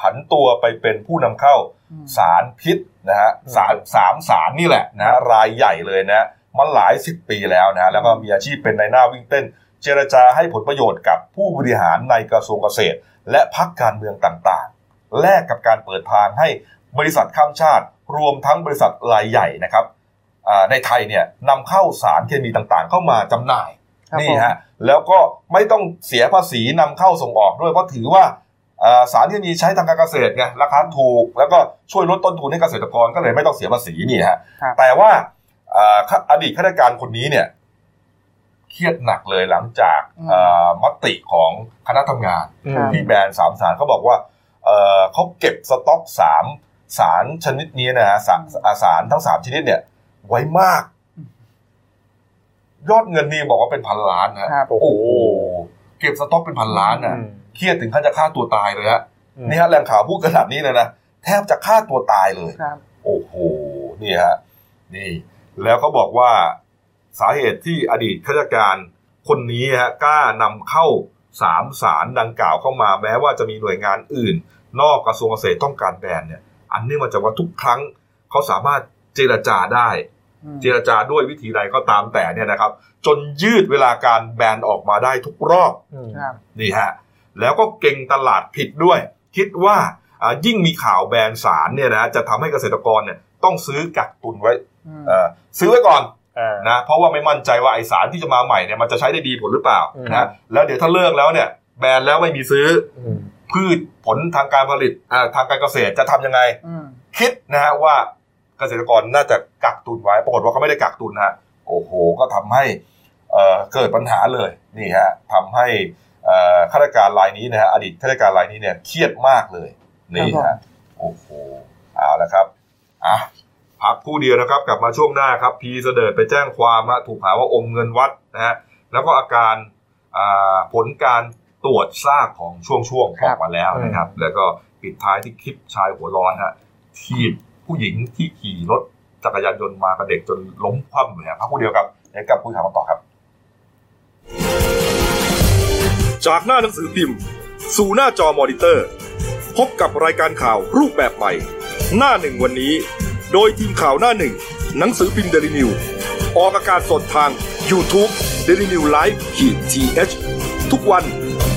ผันตัวไปเป็นผู้นำเข้าอืมสารพิษนะฮะสารสามสารนี่แหละนะฮะรายใหญ่เลยนะมันหลายสิบปีแล้วนะแล้วก็มีอาชีพเป็นในายหน้าวิ่งเต้น เจรจาให้ผลประโยชน์กับผู้บริหารในกระทรวงเกษตร และพักการเมืองต่างๆ แลกกับการเปิดทางให้ บริษัทข้ามชาติ รวมทั้งบริษัทรายใหญ่นะครับอ่าในไทยเนี่ยนำเข้าสารเคมีต่างๆ เข้ามาจำหน่ายครับนี่ฮะแล้วก็ไม่ต้องเสียภาษีนำเข้าส่งออกด้วยเพราะถือว่าอ่าสารที่มีใช้ทางการเกษตรไงราคาถูก แล้วก็ช่วยลดต้นทุนให้เกษตรกรก็เลยไม่ต้องเสียภาษีนี่ฮะครับแต่ว่าอ่าข้าอดีตข้าราชการคนนี้เนี่ยเครียดหนักเลยหลังจากอืมอ่ามติของคณะทำงานครับที่แบรนด์สามสารเขาบอกว่าเอ่อเขาเก็บสต็อกสาม สารชนิดนี้นะฮะสารอ่าสารทั้งสามชนิดเนี่ย ไว้มาก ยอดเงินนี่บอกว่าเป็นพันล้านนะฮะครับโอ้โหโอ้โหเก็บสต็อกเป็นพันล้านนะอืมเครียดถึงขั้นจะฆ่าตัวตายเลยฮะอืมนี่ฮะแหล่งข่าวพูดขนาดนี้เลยนะแทบจะฆ่าตัวตายเลยครับโอ้โหนี่ฮะนี่ แล้วเขาบอกว่าสาเหตุที่อดีตข้าราชการคนนี้ฮะกล้านำเข้าสามสารดังกล่าวเข้ามา แม้ว่าจะมีหน่วยงานอื่น นอกกระทรวงเกษตรต้องการแบนเนี่ย อันนี้มาจากว่าทุกครั้งเขาสามารถเจรจาได้อืมเจรจาด้วยวิธีใดก็ตามแต่เนี่ยนะครับ จนยืดเวลาการแบนออกมาได้ทุกรอบอืมครับนี่ฮะแล้วก็เก่งตลาดผิดด้วย คิดว่าอ่ายิ่งมีข่าวแบนสารเนี่ยนะจะทำให้เกษตรกรเนี่ยต้องซื้อกักตุนไว้อืมเอ่อซื้อไว้ก่อนอ่านะเพราะว่าไม่มั่นใจว่าไอสารที่จะมาใหม่เนี่ยมันจะใช้ได้ดีผลหรือเปล่าอืมนะแล้วเดี๋ยวถ้าเลิกแล้วเนี่ยแบนแล้วไม่มีซื้ออืม พืชผลทางการผลิตอ่าทางการเกษตรจะทำยังไงอืมคิดนะฮะว่าเกษตรกรน่าจะกักตุนไว้ ปรากฏว่าเขาไม่ได้กักตุนฮะโอ้โห ก็ทำให้เอ่อเกิดปัญหาเลยนี่ฮะทำให้เอ่อข้าราชการรายนี้นะฮะอดีตข้าราชการรายนี้เนี่ยเครียดมากเลยนี่ฮะโอ้โหเอาละครับอะพักครู่เดียวนะครับกลับมาช่วงหน้าครับพีเสดิร์ดไปแจ้งความฮะถูกหาว่าอมเงินวัดนะฮะแล้วก็อาการอ่าผลการ ตรวจซากของช่วงๆออกมาแล้วนะครับ แล้วก็ปิดท้ายที่คลิปชายหัวร้อนฮะทีบผู้หญิงที่ขี่รถจักรยานยนต์มากับเด็กจนล้มคว่ำเลยครับพักครู่เดียวครับเดี๋ยวกลับคุยข่าวกันต่อครับ จากหน้าหนังสือพิมพ์ สู่หน้าจอมอนิเตอร์ พบกับรายการข่าวรูปแบบใหม่ หน้าหนึ่งวันนี้ โดยทีมข่าวหน้าหนึ่ง หนังสือพิมพ์เดลิวิวออกอากาศสดทาง YouTube d e l i n e w l i v e ขีดทีเทุกวัน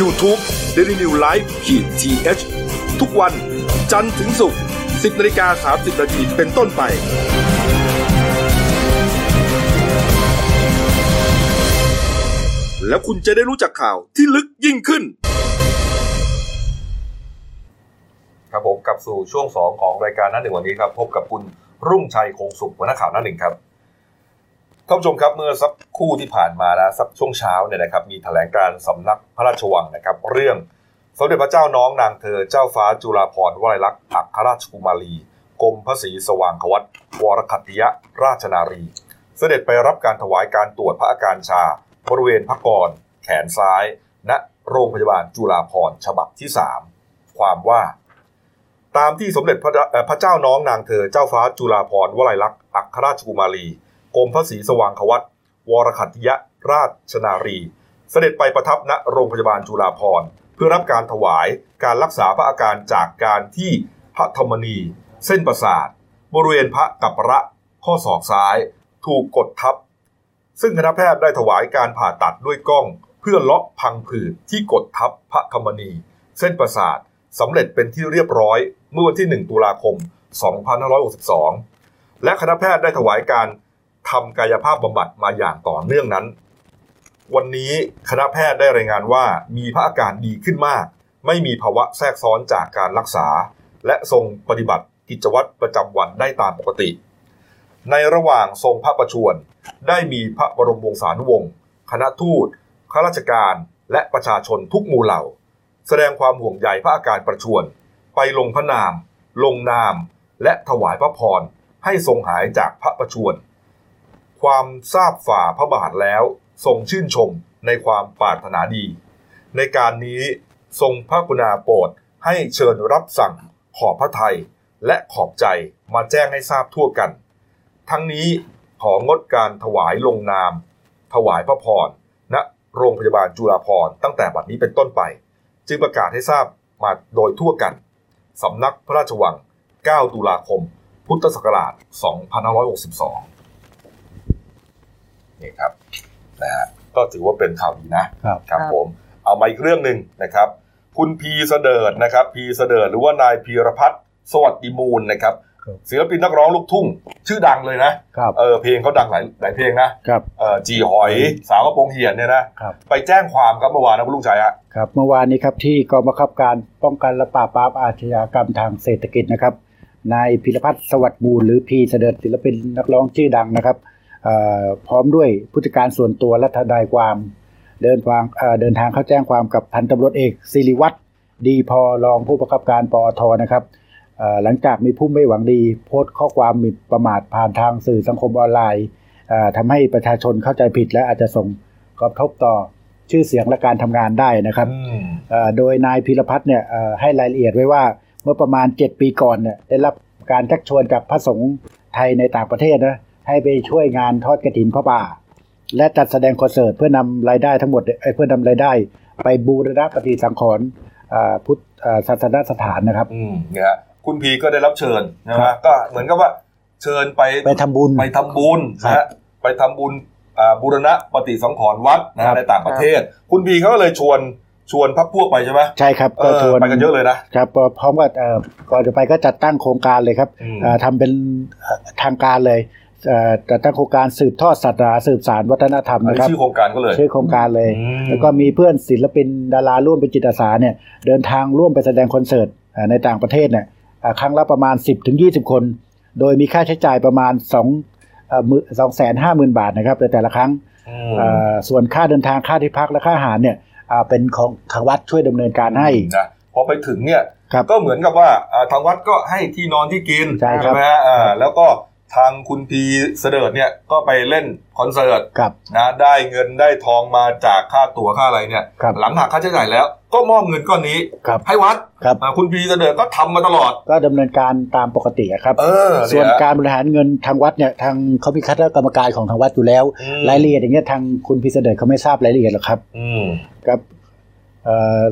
YouTube d e l i n e w l i v e ขีดทีเทุกวันจันทร์ถึงศุกร์10นาฬิกา30นาทีเป็นต้นไป แล้วคุณจะได้รู้จักข่าวที่ลึกยิ่งขึ้น ครับผมกลับสู่ช่วงสองของรายการหน้าหนึ่งวันนี้ครับ พบกับคุณรุ่งชัยคงสุขหัวหน้าข่าวหน้าหนึ่งครับ ท่านผู้ชมครับเมื่อสักคู่ที่ผ่านมานะสักช่วงเช้าเนี่ยนะครับมีแถลงการสำนักพระราชวังนะครับ เรื่องสมเด็จพระเจ้าน้องนางเธอเจ้าฟ้าจุฬาภรณ์วลัยลักษณ์อัครราชกุมารีกรมพระศรีสว่างควัตวรคัตติยราชนารี เสด็จไปรับการถวายการตรวจพระอาการชา บริเวณพระกรแขนซ้าย ณโรงพยาบาลจุฬาภรณ์ฉบับที่ 3 ความว่า ตามที่สมเด็จพระเอ่อพระเจ้าน้องนางเธอเจ้าฟ้าจุฬาภรณ์วลัยลักษณ์อัครราชกุมารี กรมพระศรีสว่างควัตวรคัติยราชนารี เสด็จไปประทับณโรงพยาบาลจุฬาภรณ์เพื่อรับการถวายการรักษาพระอาการจากการที่พระธรรมนี เส้นประสาท บริเวณพระกัประข้อศอกซ้าย ถูกกดทับ ซึ่งคณะแพทย์ได้ถวายการผ่าตัดด้วยกล้อง เพื่อเลาะพังผืดที่กดทับพระธรรมนี เส้นประสาทสำเร็จเป็นที่เรียบร้อยเมื่อวันที่ 1 ตุลาคม 2562 และคณะแพทย์ได้ถวายการ ทำกายภาพบำบัดมาอย่างต่อเนื่องนั้น วันนี้คณะแพทย์ได้รายงานว่ามีพระอาการดีขึ้นมาก ไม่มีภาวะแทรกซ้อนจากการรักษา และทรงปฏิบัติกิจวัตรประจำวันได้ตามปกติ ในระหว่างทรงพระประชวรได้มีพระบรมวงศานุวงศ์คณะทูตข้าราชการและประชาชนทุกหมู่เหล่า แสดงความห่วงใยพระอาการประชวรไปลงพระนาม ลงนาม และถวายพระพรให้ทรงหายจากพระประชวร ความทราบฝ่าพระบาทแล้วทรงชื่นชมในความปรารถนาดี ในการนี้ทรงพระกุณาโปรดให้เชิญรับสั่งขอบพระไทยและขอบใจมาแจ้งให้ทราบทั่วกัน ทั้งนี้ของดการถวายลงนาม ถวายพระพรณโรงพยาบาลจุฬาภรณ์ตั้งแต่บัดนี้เป็นต้นไป จึงประกาศให้ทราบมาโดยทั่วกันสำนักพระราชวัง 9 ตุลาคม พุทธศักราช 2562 นี่ครับนะฮะก็ถือว่าเป็นข่าวดีนะครับครับผม เอามาอีกเรื่องหนึ่งนะครับ คุณพีเสดิร์ดนะครับ พีเสดิร์ดหรือว่านายพีรพัฒน์สวัสดิ์มูลนะครับครับศิลปินนักร้องลูกทุ่ง ชื่อดังเลยนะครับเออเพลงเขาดังหลายหลายเพลงนะครับเออจี่หอยสาวกระโปรงเหี่ยนเนี่ยนะครับไปแจ้งความครับเมื่อวานนะคุณลุงชัยฮะครับเมื่อวานนี้ครับที่กองบังคับการป้องกันและปราบปรามอาชญากรรมทางเศรษฐกิจนะครับนายพีรพัฒน์สวัสดิ์มูลหรือพีสะเดิดศิลปินนักร้องชื่อดังนะครับเอ่อ พร้อมด้วยผู้จัดการส่วนตัวและทนายความเดินทางเอ่อเดินทางเข้าแจ้งความกับพันตำรวจเอกศิริวัตรดีพอรองผู้บังคับการปอทนะครับเอ่อหลังจากมีผู้ไม่หวังดี โพสต์ข้อความหมิ่นประมาทผ่านทางสื่อสังคมออนไลน์เอ่อทำให้ประชาชนเข้าใจผิดและอาจจะส่งกระทบต่อชื่อเสียงและการทำงานได้นะครับอืมเอ่อโดยนายพิรพัฒน์เนี่ยเอ่อให้รายละเอียดไว้ว่าเมื่อประมาณ 7 ปีก่อนเนี่ยได้รับการชักชวนจากพระสงฆ์ไทยในต่างประเทศนะ ให้ไปช่วยงานทอดกระถินพระป่า และจัดแสดงคอนเสิร์ตเพื่อนำรายได้ทั้งหมดเอ้ยเพื่อนำรายได้ ไปบูรณะปฏิสังขรณ์เอ่อพุทธเอ่อศาสนสถานนะครับ อืมเนี่ยฮะคุณพีก็ได้รับเชิญนะครัฮะบก็เหมือนกับว่าเชิญไปไปทำบุญไปทำบุญนะครัฮะบไปทำบุญอ่าบูรณะปฏิสังขรณ์วัดนะครัฮะบในต่างประเทศ คุณพีเขาก็เลยชวนชวนพักพวกไปใช่ไหมใช่ครับเอก็อชวนไปกันเยอะเลยนะครับพร้อมกับเอ่อก่อนจะไปก็จัดตั้งโครงการเลยครับอืมเอ่อทำเป็นเอ่อทางการเลยเอ่อ จัดตั้งโครงการสืบทอดศาสนาสืบสารวัฒนธรรมอันนะนี้ครับชื่อโครงการก็เลยชื่อโครงการเลยอืมแล้วก็มีเพื่อนศิลปินดาราร่วมเป็นจิตอาสาเนี่ยเดินทางร่วมไปแสดงคอนเสิร์ตอ่าในต่างประเทศเนี่ยอ่าครั้งละประมาณ 10-20ถึง20คน โดยมีค่าใช้จ่ายประมาณ2สองแสนห้าหมื่นบาทนะครับในแต่ละครั้งอืมอ่าส่วนค่าเดินทางค่าที่พักและค่าอาหารเนี่ยอ่าเป็นของทางวัดช่วยดำเนินการให้นะพอไปถึงเนี่ยครับก็เหมือนกับว่าอ่าทางวัดก็ให้ที่นอนที่กินใช่ครับไหมฮะอ่าแล้วก็ ทางคุณพีเสดิร์ดเนี่ยก็ไปเล่นคอนเสิร์ตครับนะได้เงินได้ทองมาจากค่าตั๋วค่าอะไรเนี่ยครับหลังหักค่าใช้จ่ายแล้ว ก็มอบเงินก้อนนี้ครับให้วัดครับอ่าคุณพีเสดิร์ดก็ทำมาตลอด ก็ดำเนินการตามปกติอะครับเออส่วนเยการบริหารเงินทางวัดเนี่ยทางเขามีคณะกรรมการของทางวัดอยู่แล้วอืมรายละเอียดอย่างเงี้ยทางคุณพิเศษเขาไม่ทราบรายละเอียดหรอกครับอืมครับเอ่อ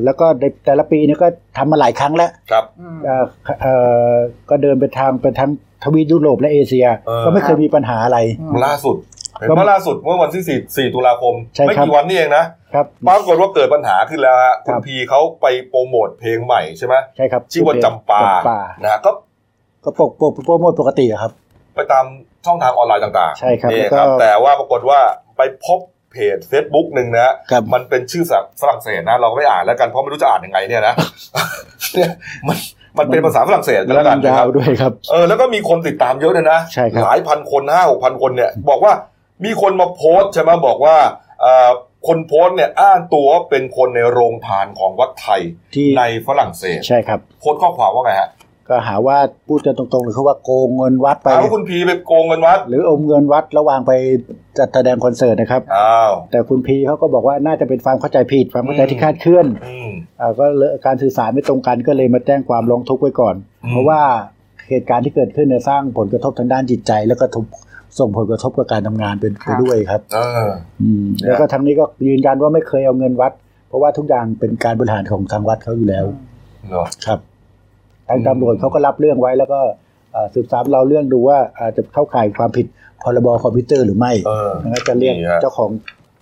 แล้วก็ในแต่ละปีเนี่ยก็ทำมาหลายครั้งแล้วครับอืมเอ่อเอ่อก็เดินไปทางไปทั้งทวีปยุโรปและเอเชียเออก็ไม่เคยมีปัญหาอะไรอืมล่าสุดเห็นก็ว่าล่าสุดเมื่อวันที่สี่สี่ตุลาคมใช่ไม่ครับกี่วันนี่เองนะครับปรากฏว่าเกิดปัญหาขึ้นแล้วฮะคุครัณบพีเขาไปโปรโมทเพลงใหม่ใช่ไหมใช่ครับชื่อว่าจำปาจำปานะก็ก็ปกปกโปรโมทปกติอะครับ ไปตามช่องทางออนไลน์ต่างๆ ใช่ครับนี่แล้วก็ครับแต่ว่าปรากฏว่าไปพบ เพจ Facebook หนึ่งนะครับมันเป็นชื่อฝรั่งเศสนะ เราก็ไม่อ่านแล้วกันเพราะไม่รู้จะอ่านยังไงเนี่ยนะเนี่ยมันมันเป็นภาษาฝรั่งเศสกันแล้วกันนะยาครับวด้วยครับเออแล้วก็มีคนติดตามเยอะเลยนะใช่ครับหลายพันคนห้าหกพันคนเนี่ย บอกว่ามีคนมาโพสต์ใช่ไหมบอกว่าเอ่อคนโพสต์เนี่ยอ้างตัวว่าเป็นคนในโรงทานของวัดไทยที่ในฝรั่งเศสใช่ครับโพสต์ข้อความว่าไงฮะ ก็หาว่าพูดกันตรงๆเลยคือว่าโกงเงินวัดไป เอาว่าคุณพีไปโกงเงินวัด หรืออมเงินวัดระหว่างไปจัดแสดงคอนเสิร์ตนะครับ อ้าว แต่คุณพีเขาก็บอกว่าน่าจะเป็นความเข้าใจผิดความเข้าใจอืมที่คลาดเคลื่อนอืมอ่าก็เลยการสื่อสารไม่ตรงกันก็เลยมาแจ้งความร้องทุกข์ไว้ก่อนอืมเพราะว่าเหตุการณ์ที่เกิดขึ้นเนี่ยสร้างผลกระทบทางด้านจิตใจ แล้วก็ทุบส่งผลกระทบกับการทำงานเป็นคไปรับด้วยครับเอออืมเนี่ยแล้วก็ทางนี้ก็ยืนยันว่าไม่เคยเอาเงินวัด เพราะว่าทุกอย่างเป็นการบริหารของทางวัดเขาอยู่แล้วเหรอครับ ทางอืมตำรวจเขาก็รับเรื่องไว้แล้วก็เอ่อสืบสวนเราเรื่องดูว่าอาจจะเข้าข่ายความผิดพรบคอมพิวเตอร์หรือไม่เออแล้วก็จะเรียกนี่ฮะเจ้าของ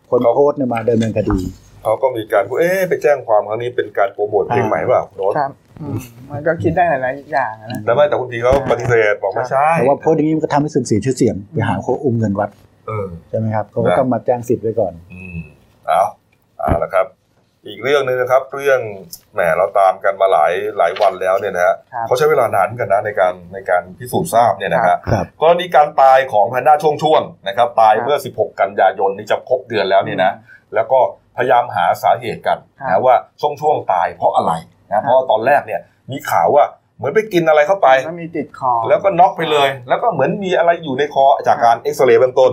คนเขาโพสต์เนี่ยมาดำเนินคดีเขาก็มีการพูดเอ๊ะไปแจ้งความครั้งนี้เป็นการโปรโมทเพลงใหม่เปล่าโน้ตครับอืมมันก็คิดได้หลายๆอย่างนะแต่ไม่แต่คุณพีเขาปฏิเสธบอกไม่ใช่แต่ว่าโพสต์อย่างนี้มันก็ทำให้เสื่อมเสียชื่อเสียงไปหาเขาอุ้มเงินวัดเออใช่ไหมครับเขาก็นะต้องมาแจ้งสิทธิ์ไว้ก่อนอืมเอาเอาละครับ อีกเรื่องหนึงนะครับ เรื่องแหมเราตามกันมาหลายหลายวันแล้วเนี่ยนะฮะครับเขาใช้เวลานานเหมือนกันนะในการในการพิสูจน์ทราบเนี่ยนะฮะครับกรณีการตายของแพนด้าช่วงช่วงๆนะครับ ตายเมื่อ 16 กันยายนนี่จะครบเดือนแล้วเนี่ยนะแล้วก็พยายามหาสาเหตุกันครันะบว่าช่วงช่วงๆตายเพราะอะไรนะเพราะว่าตอนแรกเนี่ยมีข่าวว่าเหมือนไปกินอะไรเข้าไปแล้วมีติดคอแล้วก็น็อกไปเลย แล้วก็เหมือนมีอะไรอยู่ในคอจากการเอ็กซเรย์เบื้องต้น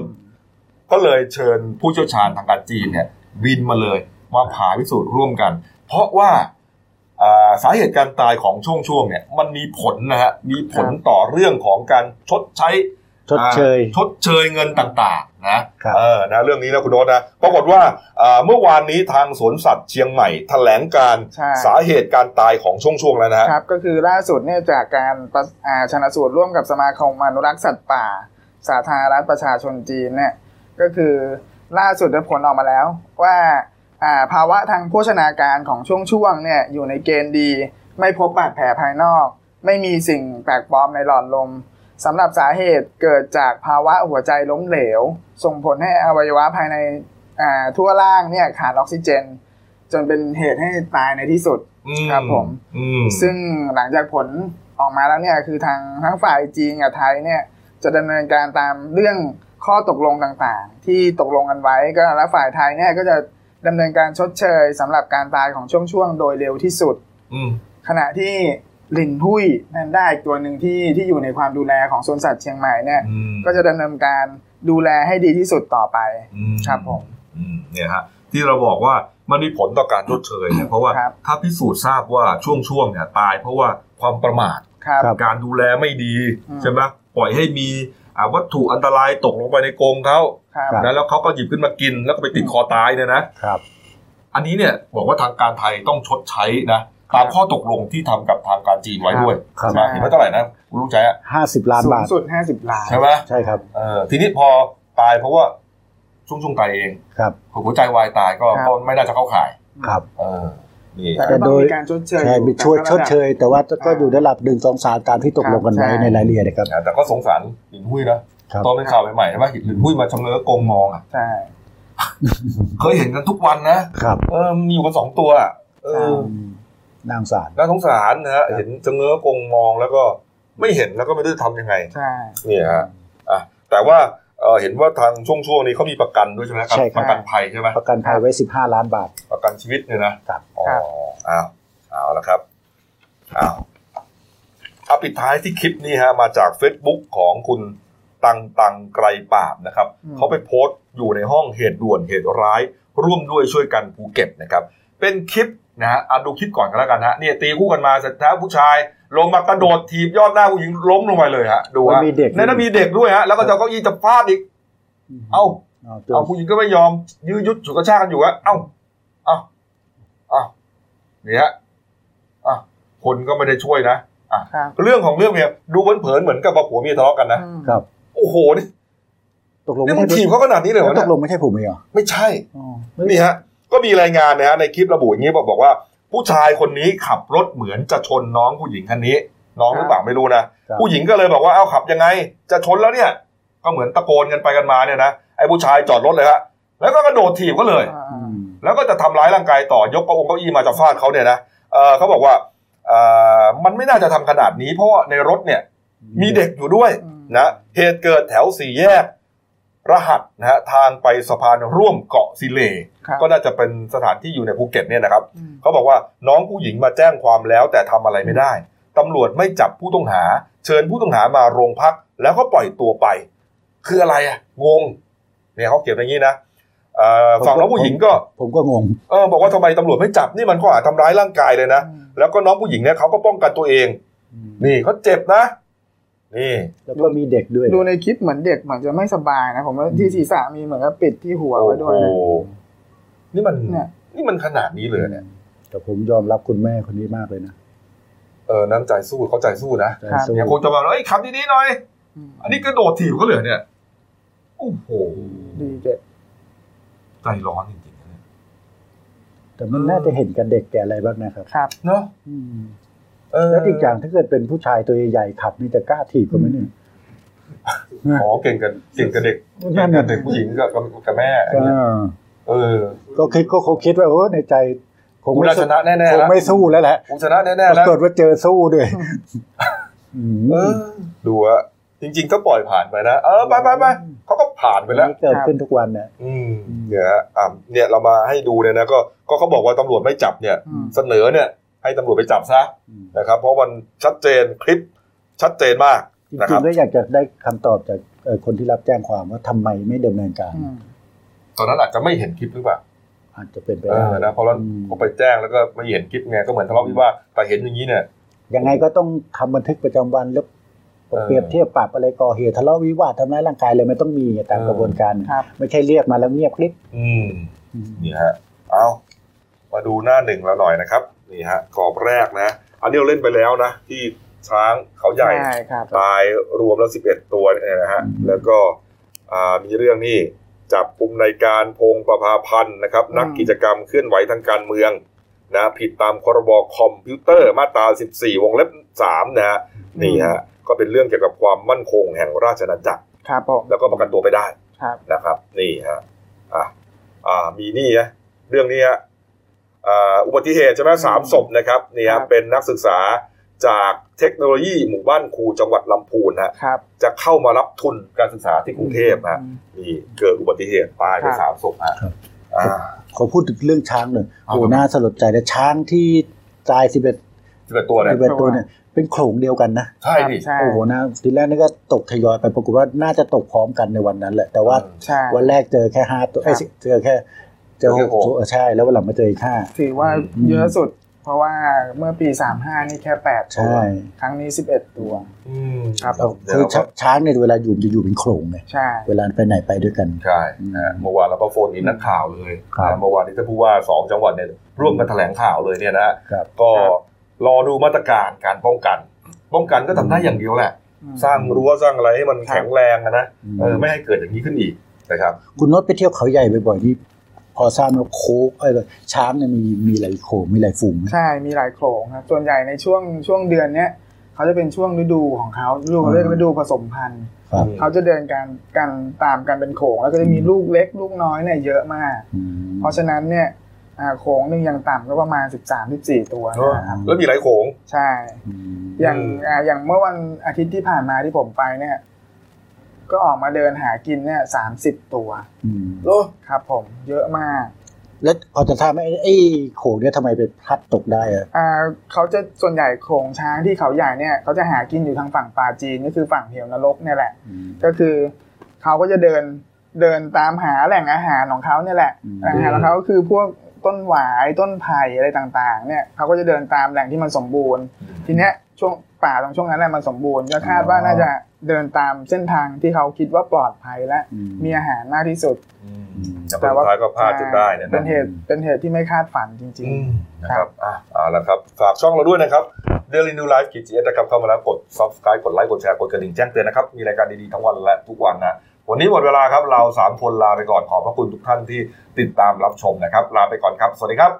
ก็เลยเชิญผู้เชี่ยวชาญทางการจีนเนี่ยบินมาเลย มาผ่าพิสูจน์ร่วมกัน เพราะว่าอ่าสาเหตุการตายของช่วงช่วงๆเนี่ยมันมีผลนะฮะมีผลต่อเรื่องของการชดใช้ชดเชยอ่าชดเชยเงินต่างๆนะครับเออนะเรื่องนี้นะคุณโน้ตนะปรากฏว่าอ่าเมื่อวานนี้ทางสวนสัตว์เชียงใหม่แถลงการใช่สาเหตุการตายของช่วงๆแล้วนะฮะครับก็คือล่าสุดเนี่ยจากการประอ่าชนสูตรร่วมกับสมาคมอนุรักษ์สัตว์ป่า สาธารณรัฐประชาชนจีนเนี่ยก็คือล่าสุดได้ผลออกมาแล้วว่าอ่า ภาวะทางโภชนาการของช่วงๆเนี่ยอยู่ในเกณฑ์ดี ไม่พบบาดแผลภายนอก ไม่มีสิ่งแปลกปลอมในหลอดลมสำหรับสาเหตุเกิดจากภาวะหัวใจล้มเหลว ส่งผลให้อวัยวะภายในอ่าทั่วร่างเนี่ยขาดออกซิเจน จนเป็นเหตุให้ตายในที่สุดอืครับผมอืมซึ่งหลังจากผลออกมาแล้วเนี่ยคือทางทั้งฝ่ายจีนกับไทยเนี่ยจะดำเนินการตามเรื่องข้อตกลงต่างๆ ที่ตกลงกันไว้ก็และฝ่ายไทยเนี่ยก็จะ ดำเนินการชดเชยสำหรับการตายของช่วงๆโดยเร็วที่สุดอืมขณะที่ลินหุ้ยนั่นได้อีกตัวหนึ่งที่ที่อยู่ในความดูแลของสวนสัตว์เชียงใหม่เนี่ยอืมก็จะดำเนินการดูแลให้ดีที่สุดต่อไปอืมครับผมอืมเนี่ยฮะที่เราบอกว่ามันมีผลต่อการชดเชยเนี่ยเพราะว่าครับถ้าพิสูจน์ทราบว่าช่วงช่วงๆเนี่ยตายเพราะว่าความประมาทครับครับการดูแลไม่ดีอืมใช่ไหมปล่อยให้มีอ่าวัตถุอันตรายตกลงไปในกรงเขาครับครับ นะแล้วเขาก็หยิบขึ้นมากินแล้วก็ไปติดคอตายเนี่ยนะครับ อันนี้เนี่ยบอกว่าทางการไทยต้องชดใช้นะตามข้อตกลงที่ทำกับทางการจีนไว้ด้วยครับใช่ไหมเห็นว่าเท่าไหร่นะคุณลุงใจอะห้าสิบล้านสูบางทสุดห้าสิบล้านใช่ไหมใช่ครับเออทีนี้พอตายเพราะว่าช่วงช่วงๆตายเองครับหัวใจวายตายก็ก็ไม่น่าจะเข้าข่ายครับ เออนี่แต่ก็ต้องมีการชดเชยใช่อยู่มีช่วยตามชระดดับเชย แต่ว่าก็อยู่ในระดับหนึ่งสองสามตามที่ตกลงกันไว้ครับในรายละเอียดนะครับนะแต่ก็สงสารหินหุ้ยนะครับ ตอนเป็นข่าวใหม่ๆใช่ไหมหินหุ้ยมาชำเลือกงมองอะใช่เคยเห็นกันทุกวันนะครับเออมีอยู่กันสองตัวอะเออนางสารน่าสงสารนะฮะเห็นชะเง้อกงมองแล้วก็ไม่เห็นแล้วก็ไม่รู้จะทำยังไงใช่เนี่ยฮะอะแต่ว่าเออเห็นว่าทางช่วงช่วงๆนี้เขามีประกันด้วยใช่ไหมใช่ครับประกันภัยใช่ไหมประกันภัยไว้สิบห้าล้านบาท ประกันชีวิตเนี่ยนะครับอ๋ออ้าวเอาละครับอ้าวเอาปิดท้ายที่คลิปนี้ฮะมาจาก Facebook ของคุณ ตังตังไกรปราบนะครับอืมเขาไปโพสต์อยู่ในห้องเหตุด่วนเหตุร้าย ร่วมด้วยช่วยกันภูเก็ตนะครับ เป็นคลิปนะฮะอะดูคลิปก่อนกันแล้วกันฮะเนี่ยตีคู่กันมาเสร็จแล้วผู้ชายลงมากระโดดถีบยอดหน้าผู้หญิงล้มลงไปเลยฮะดูฮะมีเด็กในนั้นมีเด็กด้วยฮะแล้วก็จะเอาเก้าอี้จะฟาดอีก เอ้าเอาตัวเอาผู้หญิงก็ไม่ยอม ยื้อยุดฉุดกระชากกันอยู่ฮะเอ้าเอ้าเอ้าเนี่ยฮะอะคนก็ไม่ได้ช่วยนะอะครับเรื่องของเรื่องเนี่ยดูเผินๆเหมือนกับว่าผัวเมียทะเลาะกันนะอืมครับโอ้โหนี่ตกลงนี่ไม่มึงใช่ถีบเขาขนาดนี้เลยเหรอตเนี่ยกลงไม่ใช่ผมเองเหรอไม่ใช่อ๋อนี่ฮะ ก็มีรายงานนะฮะในคลิประบุอย่างนี้บอกบอกว่า ผู้ชายคนนี้ขับรถเหมือนจะชนน้องผู้หญิงคันนี้ น้องหรือเปล่าไม่รู้นะครับผู้หญิงก็เลยบอกว่าเอ้าขับยังไง จะชนแล้วเนี่ย ก็เหมือนตะโกนกันไปกันมาเนี่ยนะไอ้ผู้ชายจอดรถเลยฮะแล้วก็กระโดดถีบก็เลยอ่าอืมแล้วก็จะทำร้ายร่างกายต่อยกเก้าองเก้าอี้มาจะฟาดเขาเนี่ยนะเออเขาบอกว่าเออมันไม่น่าจะทำขนาดนี้ เพราะว่าในรถเนี่ย มีเด็กอยู่ด้วยอืม นะเหตุเกิดแถวสี่แยก รหัสนะฮะทางไปสะพานร่วมเกาะสิเลครับก็น่าจะเป็นสถานที่อยู่ในภูเก็ตเนี่ยนะครับอืมเขาบอกว่าน้องผู้หญิงมาแจ้งความแล้วแต่ทำอะไรไม่ได้ตำรวจไม่จับผู้ต้องหา เชิญผู้ต้องหามาโรงพัก แล้วก็ปล่อยตัวไป คืออะไรอะงงเนี่ยเขาเขียนอย่างนี้นะเอ่อฝั่งน้องผู้หญิงก็ ผมก็งงเออบอกว่าทำไมตำรวจไม่จับนี่มันข้อหาทำร้ายร่างกายเลยนะอืมแล้วก็น้องผู้หญิงเนี่ยเขาก็ป้องกันตัวเอง นี่เขาเจ็บนะ นี่แล้วก็มีเด็กด้วยดูในคลิปเหมือนเด็กเหมือนจะไม่สบายนะผมว่าที่ศีรษะมีเหมือนกับปิดที่หัวไว้ด้วยโอ้นะโหนี่มันเนี่ยนี่มันขนาดนี้เลยเนี่ยแต่ผมยอมรับคุณแม่คนนี้มากเลยนะเออน้ำใจสู้เขาใจสู้นะใจครับสู้เนี่ยคงจะมาเอ้ยขับดีๆหน่อยอืมอันนี้กระโดดถีบเขาเลยเนี่ยโอ้โหดีเด็ดใจร้อนจริงๆนะเนี่ยแต่มันน่าจะเห็นกับเด็กแก่อะไรบ้างนะครับ ครับ เนาะอืมเออ แล้วอีกอย่างถ้าเกิดเป็นผู้ชายตัวใหญ่ๆขับนี่จะกล้าถีบก็ไม่เนี่ยอ๋อเก่งกับเก่งกับเด็กนั่เก่งนกัน่ะบเด็กผู้หญิงกับกับกับแม่ก็เออ ก็คิดก็คงคิดว่าโอ้ในใจคงกูไม่น่าชสู้นะแน่ๆคงแล้วไม่สู้แล้วแหละกูชนะแน่ๆปแล้ราวกฏว่าเจอสู้ด้วยอืมเออดูอะจริง ๆ ก็ปล่อยผ่านไปนะเออไปไปไปเขาก็ผ่านไปแล้วนี่เกิดขึ้นทุกวันนะอืมเนี่ยฮะอะเนี่ยเรามาให้ดูเนี่ยนะก็ก็เขาบอกว่าตำรวจไม่จับเนี่ยอืมเสนอเนี่ย ให้ตำรวจไปจับซะนะครับ เพราะมันชัดเจนคลิปชัดเจนมากจนะคริรังบๆแล้วอยากจะได้คำตอบจากเอ่อคนที่รับแจ้งความว่าทำไมไม่ดำเนินการอืมตอนนั้นอาจจะไม่เห็นคลิปหรือเปล่าอาจจะเป็นไปเอได้อนะเพราะว่าอืมพอไปแจ้งแล้วก็ไม่เห็นคลิปไงก็เหมือนทะเลาะวิวาทแต่เห็นอย่างนี้เนี่ยยังไงก็ต้องทำบันทึกประจำวันแล้วเออเปรียบเทียบปรับอะไรก่อเหตุทะเลาะวิวาททำร้ายร่างกายเลยไม่ต้องมีตามเออกระบวนการครับไม่ใช่เรียกมาแล้วเงียบคลิป อืมนี่ฮะเอามาดูหน้าหนึ่งแล้วหน่อยนะครับ นี่ฮะกรอบแรกนะ อันนี้เราเล่นไปแล้วนะ ที่ช้างเขาใหญ่ใช่ครับตายรวมแล้ว11ตัวเนี่ยนะฮะอืมแล้วก็อ่ามีเรื่องนี่จับกลุ่มในการพงประภาพันธ์นะครับอืมนักกิจกรรมเคลื่อนไหวทางการเมืองนะผิดตามพรบคอมพิวเตอร์มาตรา 14 วงเล็บ 3 นะฮะนี่ฮะก็เป็นเรื่องเกี่ยวกับความมั่นคงแห่งราชอาณาจักรครับผมแล้วก็ประกันตัวไปได้ครับนะครับ นี่ฮะอะอ่ามีนี่นะเรื่องนี้ฮะ อ่าอุบัติเหตุใช่ไหมสามศพนะครับนี่ครัฮะบเป็นนักศึกษาจากเทคโนโลยีหมู่บ้านครูจังหวัดลำพูนฮะครับจะเข้ามารับทุนการศึกษาที่กรุงเทพฮะอืมนี่เกิดอุบัติเหตุตายไปครับสามศพฮะครับอ่าขอพูดถึงเรื่องช้างหน่อยเอาโอ้ครับน่าสลดใจนะช้างที่ตายสิบเอ็ดสิบเอ็ดตัวเนี่ยสิบเอ็ดตัวเนี่ยเป็นโขลงเดียวกันนะใช่ดิใช่โอ้โหนะทีแรกนี่ก็ตกทยอยไปปรากฏว่าน่าจะตกพร้อมกันในวันนั้นแหละ แต่ว่าใช่วันแรกเจอแค่ห้าตัวเอ้ยครับเจอแค่ เจอหเจอกหกตัวเออใช่ แล้ววันหลังมาเจออีกห้าถือว่าอืมเยอะสุด เพราะว่าเมื่อปี35นี่แค่8ตัวใช่ครั้งนี้11ตัวอืมครับแล้วเดี๋ยคือวเราก็ช้างเนี่ยเวลาอยู่มันจะอยู่เป็นโขลงเลยใช่เวลาไปไหนไปด้วยกันใช่นะฮะเมื่อวานเราก็โฟนอินนักข่าวเลยครับนะเมื่อวานนี้ท่านผู้ว่าสองจังหวัดเนี่ยร่วมกันแถลงข่าวเลยเนี่ยนะครับก็รอดูมาตรการการป้องกัน ป้องกันก็ทำได้อย่างเดียวแหละอืมสร้างรั้วสร้างอะไรให้มันครับแข็งแรงอะนะอืมเออไม่ให้เกิดอย่างนี้ขึ้นอีกนะครับคุณโน้ตไปเที่ยวเขาใหญ่บ่อยๆนี่ พอทราบว่าโคกเอ้ยช้างเนี่ยมีมีหลายโขลงมีหลายฝูงไหมใช่มีหลายโขลงครับส่วนใหญ่ในช่วงช่วงเดือนเนี้ยเขาจะเป็นช่วงฤดูของเขาฤดูเขาเรียกฤดูผสมพันธุ์ครับเขาจะเดินกันกันตามกันเป็นโขลงแล้วก็จะมีลูกเล็กลูกน้อยเนี่ยเยอะมากอืมเพราะฉะนั้นเนี่ยอ่าโขลงหนึ่งอย่างต่ำก็ประมาณ 13-14 ตัวนะครับแล้วมีหลายโขงใช่อืมอย่างอืมอ่าอย่างเมื่อวันอาทิตย์ที่ผ่านมาที่ผมไปเนี่ย ก็ออกมาเดินหากินเนี่ยสามสิบตัวอืมโอ้ครับผมเยอะมาก แล้วพอจะทราบไหมไอ้ไอ้โขงเนี่ยทำไมไปพลัดตกได้อะอ่าเขาจะส่วนใหญ่โขลงช้างที่เขาใหญ่เนี่ยเขาจะหากินอยู่ทางฝั่งปาจีนก็คือฝั่งเหวนรกเนี่ยแหละอืมก็คือเขาก็จะเดินเดินตามหาแหล่งอาหารของเขาเนี่ยแหละอืมแหล่งอาหารของเขาก็คือพวกต้นหวายต้นไผ่อะไรต่างๆ เนี่ยเขาก็จะเดินตามแหล่งที่มันสมบูรณ์ ทีเนี้ยช่วงป่าตรงช่วงนั้นแหละมันสมบูรณ์ก็คาดว่าน่าจะ เดินตามเส้นทางที่เขาคิดว่าปลอดภัยและอืมมีอาหารมากที่สุดอืมแต่สุดท้ายก็พลาดจนได้เนี่ยเป็นนะเหตุเป็นเหตุที่ไม่คาดฝันจริงอืมนะครับอะเอาละครับฝากช่องเราด้วยนะครับ Daily New Life กิจเอนะครับเข้ามาแล้วกด subscribe กดไลค์กดแชร์กดกระดิ่งแจ้งเตือนนะครับมีรายการดีๆทั้งวันและทุกวันนะวันนี้หมดเวลาครับเรา 3 คนลาไปก่อนขอบพระคุณทุกท่านที่ติดตามรับชมนะครับ ลาไปก่อนครับ สวัสดีครับ